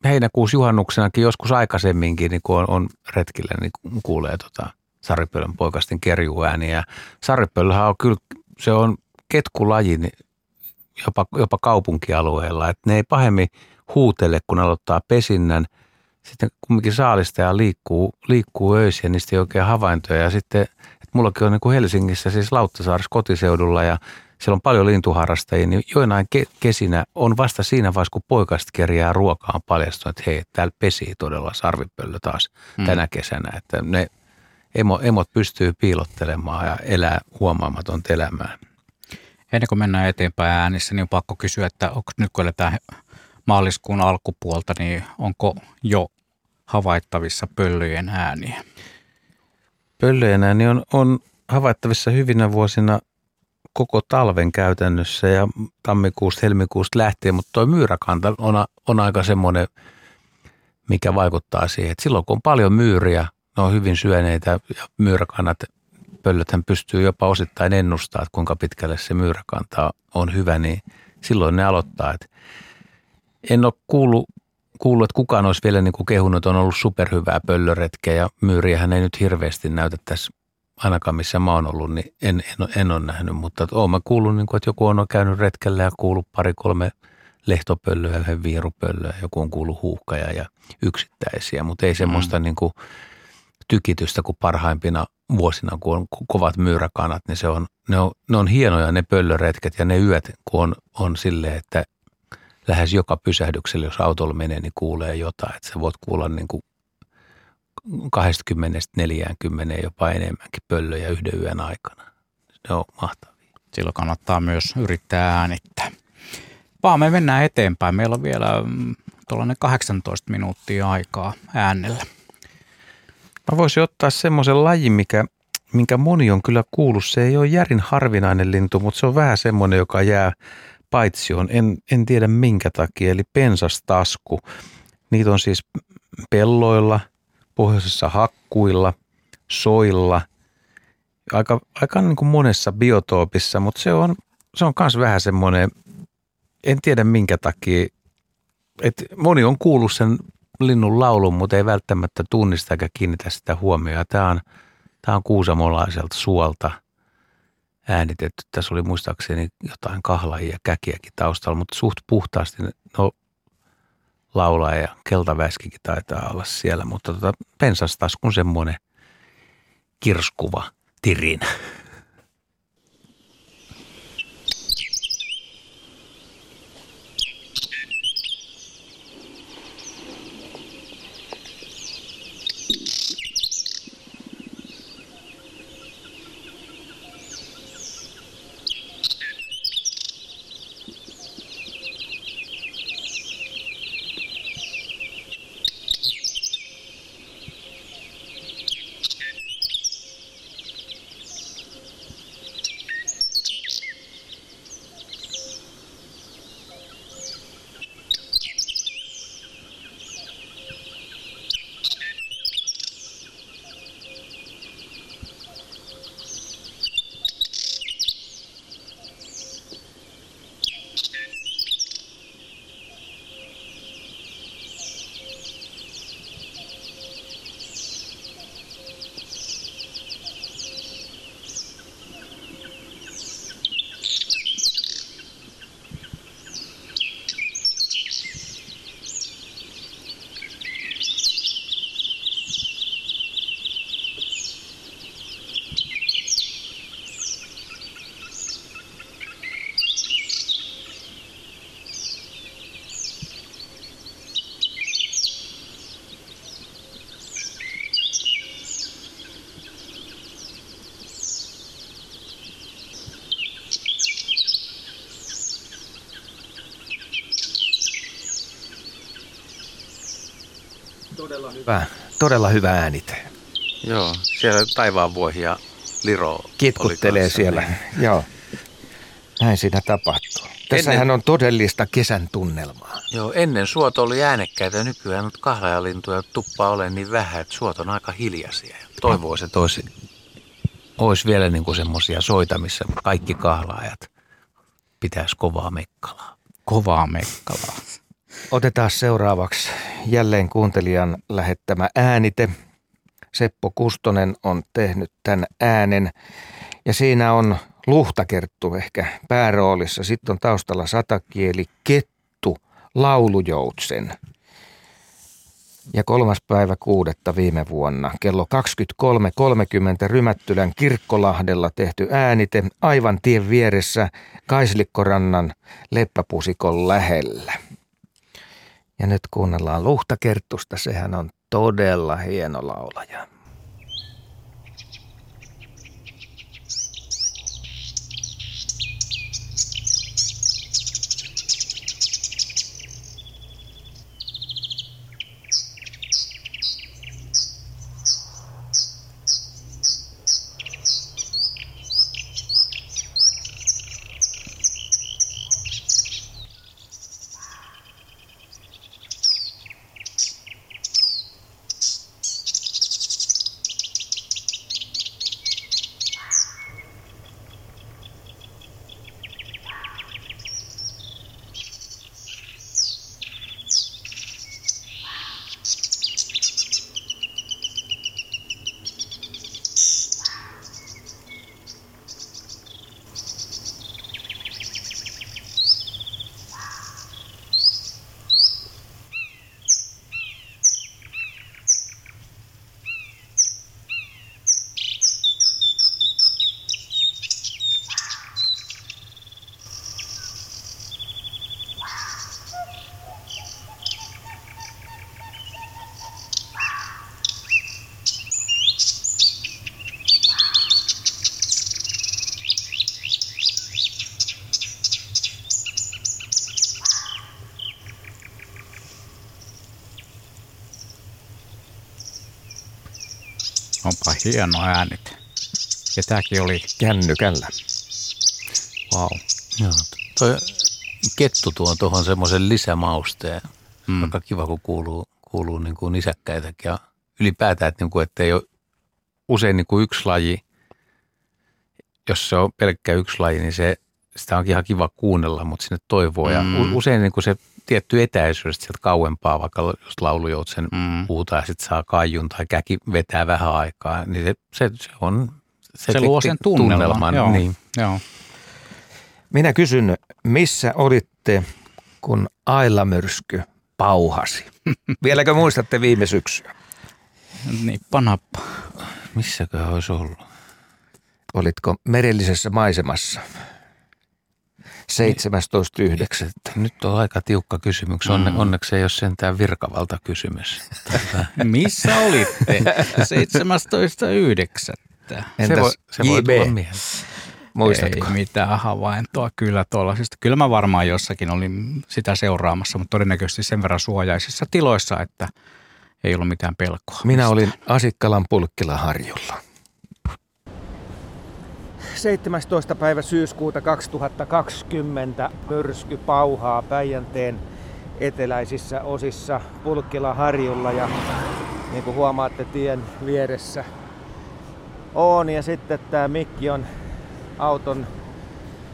heinäkuussa juhannuksenakin joskus aikaisemminkin, niin kun on, on retkillä, niin kuulee tota saripöllön poikasten kerjuääniä. Saripöllöhän on kyllä, se on ketkulaji niin jopa, jopa kaupunkialueella, että ne ei pahemmin huutele, kun aloittaa pesinnän. Sitten kumminkin saalistaja liikkuu, liikkuu öisin ja niistä ei oikein havaintoja. Ja sitten, että mullakin on niin kuin Helsingissä, siis Lauttasaaressa kotiseudulla ja siellä on paljon lintuharrastajia, niin joinain ke- kesinä on vasta siinä vaiheessa, kun poikasta kerjää ruokaan paljastunut, että hei, täällä pesii todella sarvipöllö taas hmm. tänä kesänä. Että ne emo, emot pystyy piilottelemaan ja elää huomaamatonta elämää. Ennen kuin mennään eteenpäin äänissä, niin on pakko kysyä, että onko nyt kun eletään maaliskuun alkupuolta, niin onko jo havaittavissa pöllöjen ääniä? Pöllöjen ääni on, on havaittavissa hyvinä vuosina koko talven käytännössä ja tammikuusta, helmikuusta lähtien, mutta tuo myyräkanta on, on aika semmoinen, mikä vaikuttaa siihen, että silloin kun on paljon myyriä, ne on hyvin syöneitä ja myyräkannat, pöllöthän pystyy jopa osittain ennustamaan, että kuinka pitkälle se myyräkanta on hyvä, niin silloin ne aloittaa. Että en ole kuullut, kuullut, että kukaan olisi vielä niin kuin kehunut, on ollut superhyvää pöllöretkeä ja myyriähän ei nyt hirveästi näytä tässä ainakaan missä mä oon ollut, niin en, en, en ole nähnyt, mutta oon mä kuullut, niin kuin, että joku on käynyt retkellä ja kuullut pari-kolme lehtopöllöä, yhden viirupöllöä, joku on kuullut huuhkaja ja yksittäisiä, mutta ei semmoista mm. niin kuin tykitystä kuin parhaimpina vuosina, kun on kovat myyräkanat, niin se on, ne, on, ne on hienoja ne pöllöretket ja ne yöt, kun on, on silleen, että lähes joka pysähdyksellä, jos autolla menee, niin kuulee jotain, että sä voit kuulla niin kuin 20-40 jopa enemmänkin pöllöjä yhden yön aikana. Ne on mahtavia. Silloin kannattaa myös yrittää äänittää. Vaan me mennään eteenpäin. Meillä on vielä mm, tuollainen 18 minuuttia aikaa äänellä. Mä voisin ottaa semmoisen lajin, mikä, minkä moni on kyllä kuullut. Se ei ole järin harvinainen lintu, mutta se on vähän semmoinen, joka jää paitsioon. En, en tiedä minkä takia, eli pensastasku. Niitä on siis pelloilla – pohjoisessa hakkuilla, soilla, aika, aika niin kuin monessa biotoopissa, mutta se on, se on myös vähän semmoinen, en tiedä minkä takia, että moni on kuullut sen linnun laulun, mutta ei välttämättä tunnista eikä kiinnitä sitä huomioon. Tämä on, tämä on kuusamolaiselta suolta äänitetty. Tässä oli muistaakseni jotain kahlajia ja käkiäkin taustalla, mutta suht puhtaasti. No, laulaa ja keltaväskikin taitaa olla siellä, mutta tota, kun semmoinen kirskuva tirin. Todella hyvä, todella hyvä äänite. Joo, siellä taivaan vuohia Liro Kitkuttelee siellä, niin. joo. Näin siinä tapahtuu. Tässähän ennen... on todellista kesän tunnelmaa. Joo, ennen suot oli äänekkäitä, nykyään nyt kahlajalintuja tuppaa ole niin vähän, että suot on aika hiljaisia. Toivoisi, että olisi, olisi vielä niin kuin semmoisia soita, missä kaikki kahlaajat pitäisi kovaa mekkalaa. Kovaa mekkalaa. Otetaan seuraavaksi jälleen kuuntelijan lähettämä äänite. Seppo Kustonen on tehnyt tämän äänen ja siinä on luhtakerttu ehkä pääroolissa. Sitten on taustalla satakieli, kettu, laulujoutsen. Ja kolmas päivä kuudetta viime vuonna kello 23.30 Rymättylän Kirkkolahdella tehty äänite aivan tien vieressä Kaislikkorannan leppäpusikon lähellä. Ja nyt kuunnellaan Luhtakerttusta, sehän on todella hieno laulaja. Onpa hieno äänit. Ja tääkin oli Kännykällä. wow. Joo, toi kettu tuo tuohon semmoisen lisämausteen, Mm. joka kiva, kun kuuluu, kuuluu niin kuin nisäkkäitäkin. Ja ylipäätään, että, niin kuin, että ei ole usein niin kuin yksi laji. Jos se on pelkkä yksi laji, niin se, sitä onkin ihan kiva kuunnella, mutta sinne toivoo. Ja Mm. u- usein niin kuin se tietty etäisyys sieltä kauempaa, vaikka jos laulujoutsen Mm. puhutaan ja sitten saa kaijun tai käki vetää vähän aikaa, niin se, se, se on... Se, luo sen tunnelman. Joo, Niin. joo. Minä kysyn, missä olitte, kun Aila-myrsky pauhasi? Vieläkö muistatte viime syksyä? Nippa nappa. Missäköhän olisi ollut? Olitko merellisessä maisemassa? 17.9. Nyt on aika tiukka kysymys. Onne, Mm. Onneksi ei ole sentään virkavalta kysymys. Missä olitte? 17.9. se Entäs voi, se voi JB? tulla mieleen. Muistatko? Ei mitään havaintoa kyllä tuollaisista. Kyllä mä varmaan jossakin olin sitä seuraamassa, mutta todennäköisesti sen verran suojaisissa tiloissa, että ei ollut mitään pelkoa. Minä mistään. olin Asikkalan pulkkilaharjulla. 17. päivä syyskuuta 2020 myrsky pauhaa Päijänteen eteläisissä osissa Pulkkilaharjulla ja niin kuin huomaatte tien vieressä on ja sitten tämä mikki on auton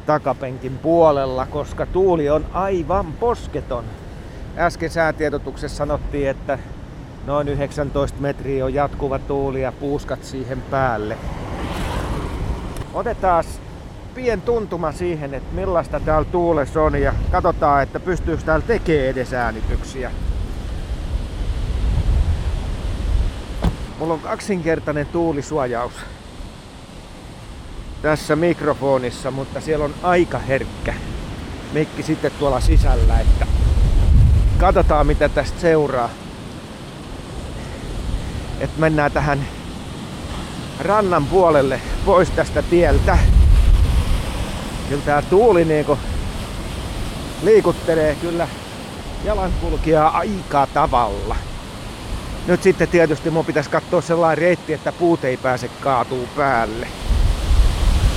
takapenkin puolella, koska tuuli on aivan posketon. Äsken säätiedotuksessa sanottiin, että noin 19 metriä on jatkuva tuuli ja puuskat siihen päälle. Otetaan pien tuntuma siihen, että millaista täällä tuulessa on ja katsotaan, että pystyykö täällä tekemään edes äänityksiä. Mulla on kaksinkertainen tuulisuojaus tässä mikrofonissa, mutta siellä on aika herkkä mikki sitten tuolla sisällä, että katsotaan mitä tästä seuraa. Että mennään tähän rannan puolelle pois tästä tieltä. Kyllä tää tuuli niinku liikuttelee kyllä jalankulkijaa aika tavalla. Nyt sitten tietysti mun pitäisi katsoa sellainen reitti, että puut ei pääse kaatuu päälle.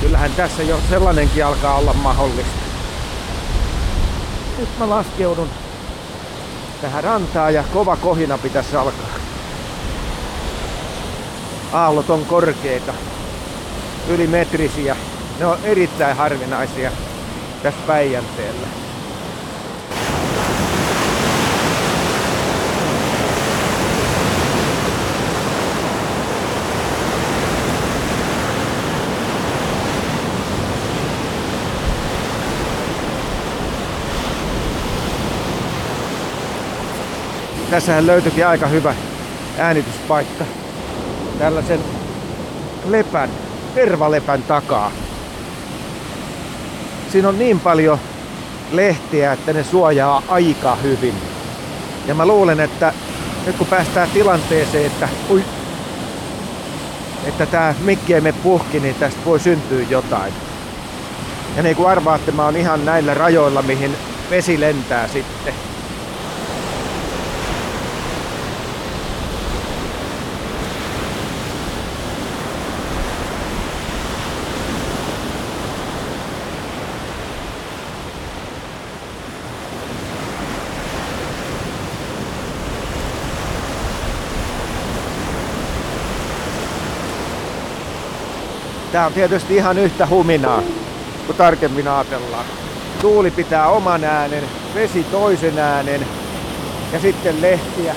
Kyllähän tässä jo sellainenkin alkaa olla mahdollista. Nyt mä laskeudun tähän rantaan ja kova kohina pitäisi alkaa aallot on korkeita, ylimetrisiä. Ne on erittäin harvinaisia tässä Päijänteellä. Tässähän löytyikin aika hyvä äänityspaikka tällaisen lepän, tervalepän takaa. Siinä on niin paljon lehtiä, että ne suojaa aika hyvin. Ja mä luulen, että nyt kun päästään tilanteeseen, että, ui, että tämä mikki ei mene puhki, niin tästä voi syntyä jotain. Ja niin kuin arvaatte, mä oon ihan näillä rajoilla, mihin vesi lentää sitten. Tää on tietysti ihan yhtä huminaa, kun tarkemmin ajatellaan. Tuuli pitää oman äänen, vesi toisen äänen ja sitten lehtiä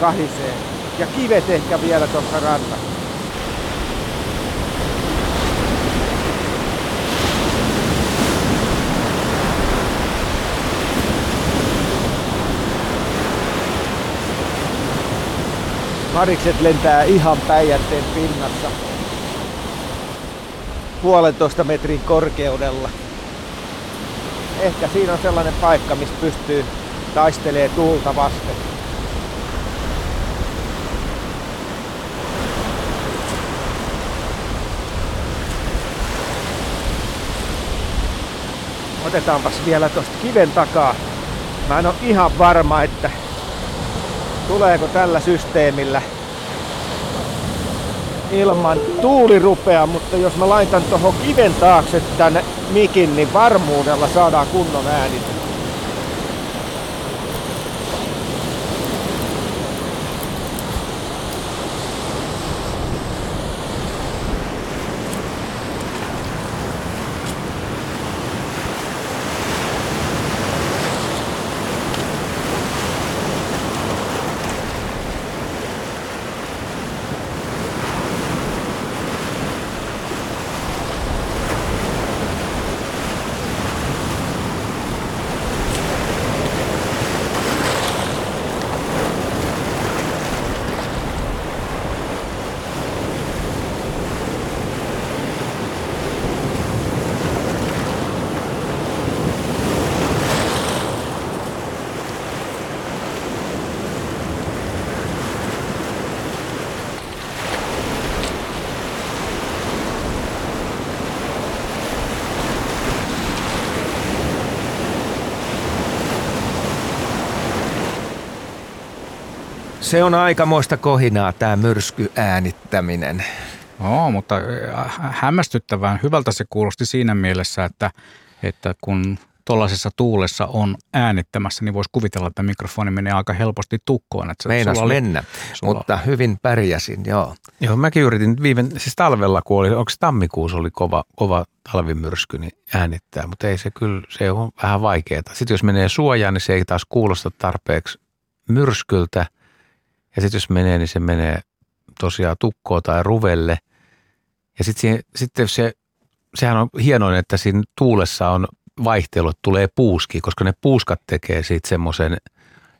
kahisee. Ja kivet ehkä vielä tuossa rannassa. Marikset lentää ihan päijätteen pinnassa puolentoista metrin korkeudella. Ehkä siinä on sellainen paikka, missä pystyy taistelee tuulta vasten. Otetaanpas vielä tuosta kiven takaa. Mä en ole ihan varma, että tuleeko tällä systeemillä ilman tuuli rupeaa, mutta jos mä laitan tuohon kiven taakse tänne mikin, niin varmuudella saadaan kunnon äänitys. Se on aikamoista kohinaa tämä myrskyäänittäminen. Joo, mutta hämmästyttävän hyvältä se kuulosti siinä mielessä, että, että kun tuollaisessa tuulessa on äänittämässä, niin voisi kuvitella, että mikrofoni menee aika helposti tukkoon. Että Meinas oli, mennä, sulla... mutta hyvin pärjäsin, joo. Joo, mäkin yritin viime, siis talvella kun oli, onko tammikuussa oli kova, kova talvimyrsky, niin äänittää, mutta ei se kyllä, se on vähän vaikeaa. Sitten jos menee suojaan, niin se ei taas kuulosta tarpeeksi myrskyltä – ja sitten jos menee, niin se menee tosiaan tukkoon tai ruvelle. Ja sitten sit se, sehän on hienoin, että siinä tuulessa on vaihtelu, että tulee puuski, koska ne puuskat tekee siitä semmoisen,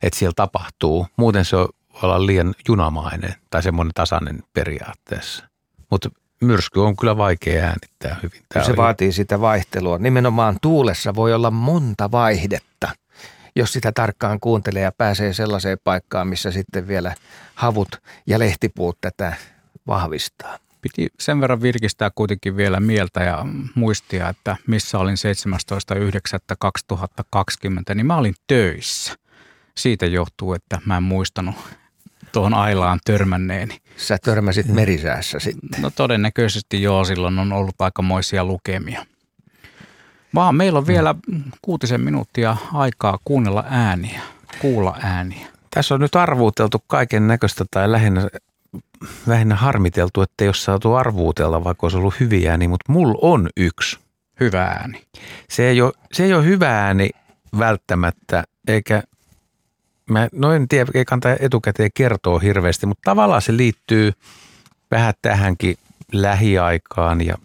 että siellä tapahtuu. Muuten se on olla liian junamainen tai semmoinen tasainen periaatteessa. Mutta myrsky on kyllä vaikea äänittää hyvin. Tämä se vaatii sitä vaihtelua. Nimenomaan tuulessa voi olla monta vaihdetta – jos sitä tarkkaan kuuntelee ja pääsee sellaiseen paikkaan, missä sitten vielä havut ja lehtipuut tätä vahvistaa. Piti sen verran virkistää kuitenkin vielä mieltä ja muistia, että missä olin 17.9.2020, niin mä olin töissä. Siitä johtuu, että mä en muistanut tuohon Ailaan törmänneeni. Sä törmäsit merisäässä sitten? No todennäköisesti joo, silloin on ollut aikamoisia lukemia. Vaan meillä on vielä kuutisen minuuttia aikaa kuunnella ääniä, kuulla ääniä. Tässä on nyt arvuuteltu kaiken näköistä tai lähinnä, lähinnä harmiteltu, että ole saatu arvuutella, vaikka olisi ollut hyviä ääniä, mutta mulla on yksi. Hyvä ääni. Se ei ole, se ei ole hyvä ääni välttämättä, eikä mä noin tiedä, ei kannata etukäteen kertoa hirveästi, mutta tavallaan se liittyy vähän tähänkin lähiaikaan ja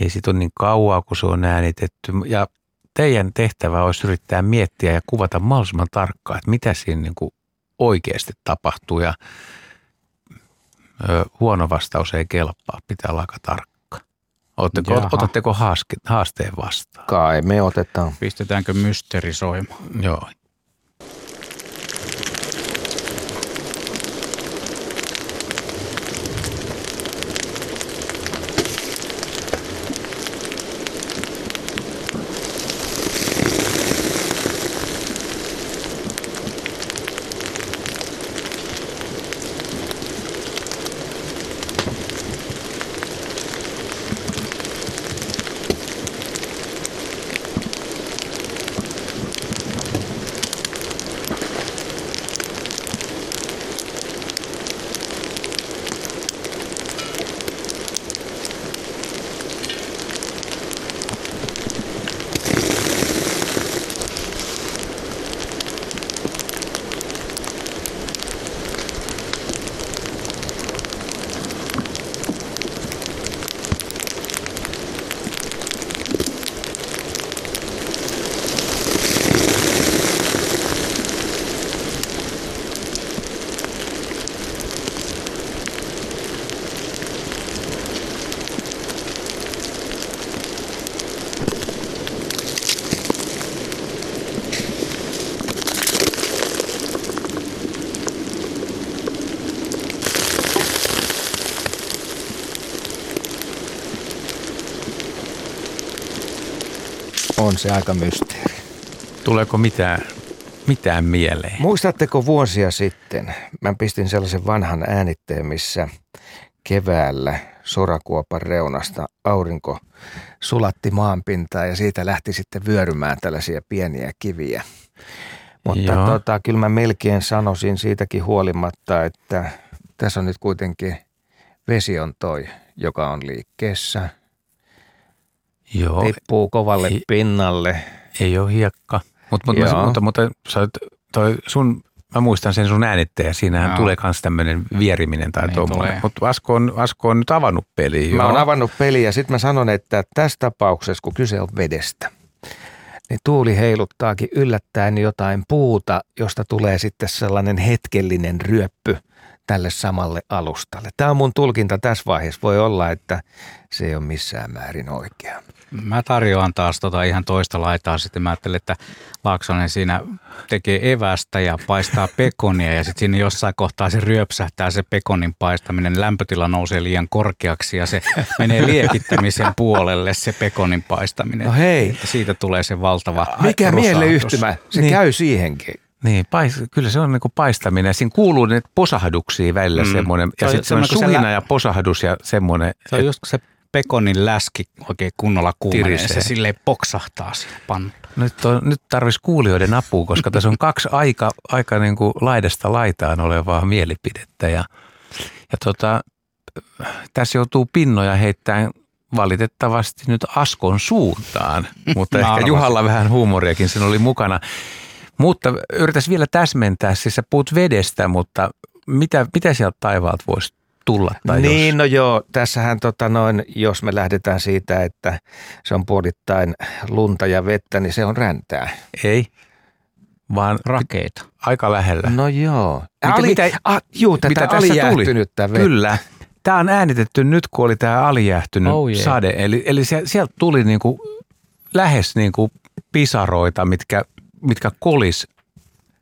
ei siitä ole niin kauaa, kun se on äänitetty. Ja teidän tehtävä olisi yrittää miettiä ja kuvata mahdollisimman tarkkaan, että mitä siinä niin kuin oikeasti tapahtuu ja ö, huono vastaus ei kelpaa, pitää olla aika tarkka. Otatteko, Jaha. otatteko haaske, haasteen vastaan? Kai me otetaan. Pistetäänkö mysteeri soimaan? Joo. On se aika mysteeri. Tuleeko mitään, mitään mieleen? Muistatteko vuosia sitten, mä pistin sellaisen vanhan äänitteen, missä keväällä sorakuopan reunasta aurinko sulatti maanpintaa ja siitä lähti sitten vyörymään tällaisia pieniä kiviä. Mutta Joo. tota, kyllä mä melkein sanoisin siitäkin huolimatta, että tässä on nyt kuitenkin vesi on toi, joka on liikkeessä. Joo, Tippuu kovalle Ei- pinnalle. ei ole hiekka. Mut, mut, mä, mutta, mutta sä toi sun, mä muistan sen sun äänitteen ja siinähän Joo. tulee myös tämmöinen vieriminen tai Niin tuommoinen. Mutta Asko on, Asko on nyt avannut peliä. Mä oon avannut peliä ja sitten mä sanon, että tässä tapauksessa, kun kyse on vedestä, niin tuuli heiluttaakin yllättäen jotain puuta, josta tulee sitten sellainen hetkellinen ryöppy tälle samalle alustalle. Tämä on mun tulkinta tässä vaiheessa. Voi olla, että se ei ole missään määrin oikea. Mä tarjoan taas tota ihan toista laitaa. Sitten mä ajattelin, että Laaksonen siinä tekee evästä ja paistaa pekonia ja sitten siinä jossain kohtaa se ryöpsähtää se pekonin paistaminen. Lämpötila nousee liian korkeaksi ja se menee liekittämisen puolelle se pekonin paistaminen. No hei. Siitä tulee se valtava Mikä rusahdus. mieleyhtymä? Se Niin. käy siihenkin. Niin, pais, kyllä se on niinku paistaminen. Siinä kuuluu ne posahduksia välillä mm. Mm. semmoinen. Ja Se on sitten semmoinen suhina lä- ja posahdus ja semmoinen. Se on just kun se pekonin läski oikein kunnolla kuumenee ja se silleen poksahtaa siinä pannulla. Nyt, on, nyt tarvitsisi kuulijoiden apua, koska tässä on kaksi aika, aika niin kuin laidasta laitaan olevaa mielipidettä. Ja, ja tota, tässä joutuu pinnoja heittämään valitettavasti nyt Askon suuntaan, mutta ehkä arvasin. Juhalla vähän huumoriakin siinä oli mukana. Mutta yritäisi vielä täsmentää, siis sä puhut vedestä, mutta mitä, mitä sieltä taivaalta voisi tulla? Tai niin, jos, no joo, tässähän tota noin, jos me lähdetään siitä, että se on puolittain lunta ja vettä, niin se on räntää. ei, vaan Rakeita. aika lähellä. No joo. Mitä- Ali, mitä- ah, juu, tätä mitä tässä alijäähtynyttä vettä. Kyllä. Tämä on äänitetty nyt, kun oli tämä alijäähtynyt Oh yeah. sade. Eli, eli sieltä tuli niinku lähes niinku pisaroita, mitkä, mitkä kolis.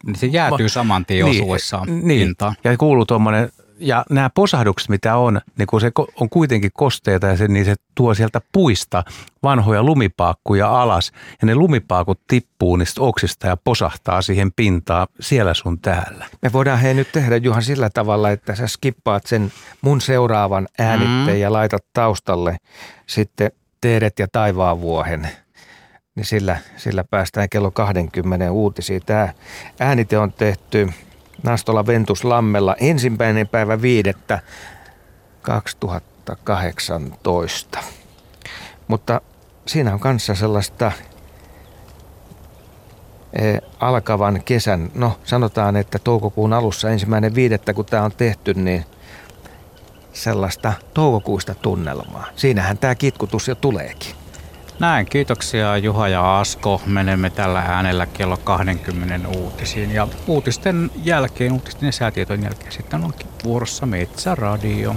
Niin se jäätyy saman tien Niin, osuessaan niin. pintaan. Ja kuuluu tuommoinen, ja nämä posahdukset, mitä on, niin kun se on kuitenkin kosteita, ja se, niin se tuo sieltä puista vanhoja lumipaakkuja alas. Ja ne lumipaakut tippuu niistä oksista ja posahtaa siihen pintaan siellä sun täällä. Me voidaan hei nyt tehdä Juhan sillä tavalla, että sä skippaat sen mun seuraavan äänitteen Mm. ja laitat taustalle sitten Teedet ja taivaanvuohen. Niin sillä, sillä päästään kello 20 uutisiin. Tämä äänite on tehty Nastola Ventus Lammella ensimmäinen päivä viidettä 2018. Mutta siinä on kanssa sellaista eh, alkavan kesän, no sanotaan, että toukokuun alussa ensimmäinen viidettä, kun tämä on tehty, niin sellaista toukokuista tunnelmaa. Siinähän tämä kitkutus jo tuleekin. Näin, kiitoksia Juha ja Asko. Menemme tällä äänellä kello 20 uutisiin. Ja uutisten jälkeen, uutisten ja säätietojen jälkeen sitten onkin vuorossa Metsäradio.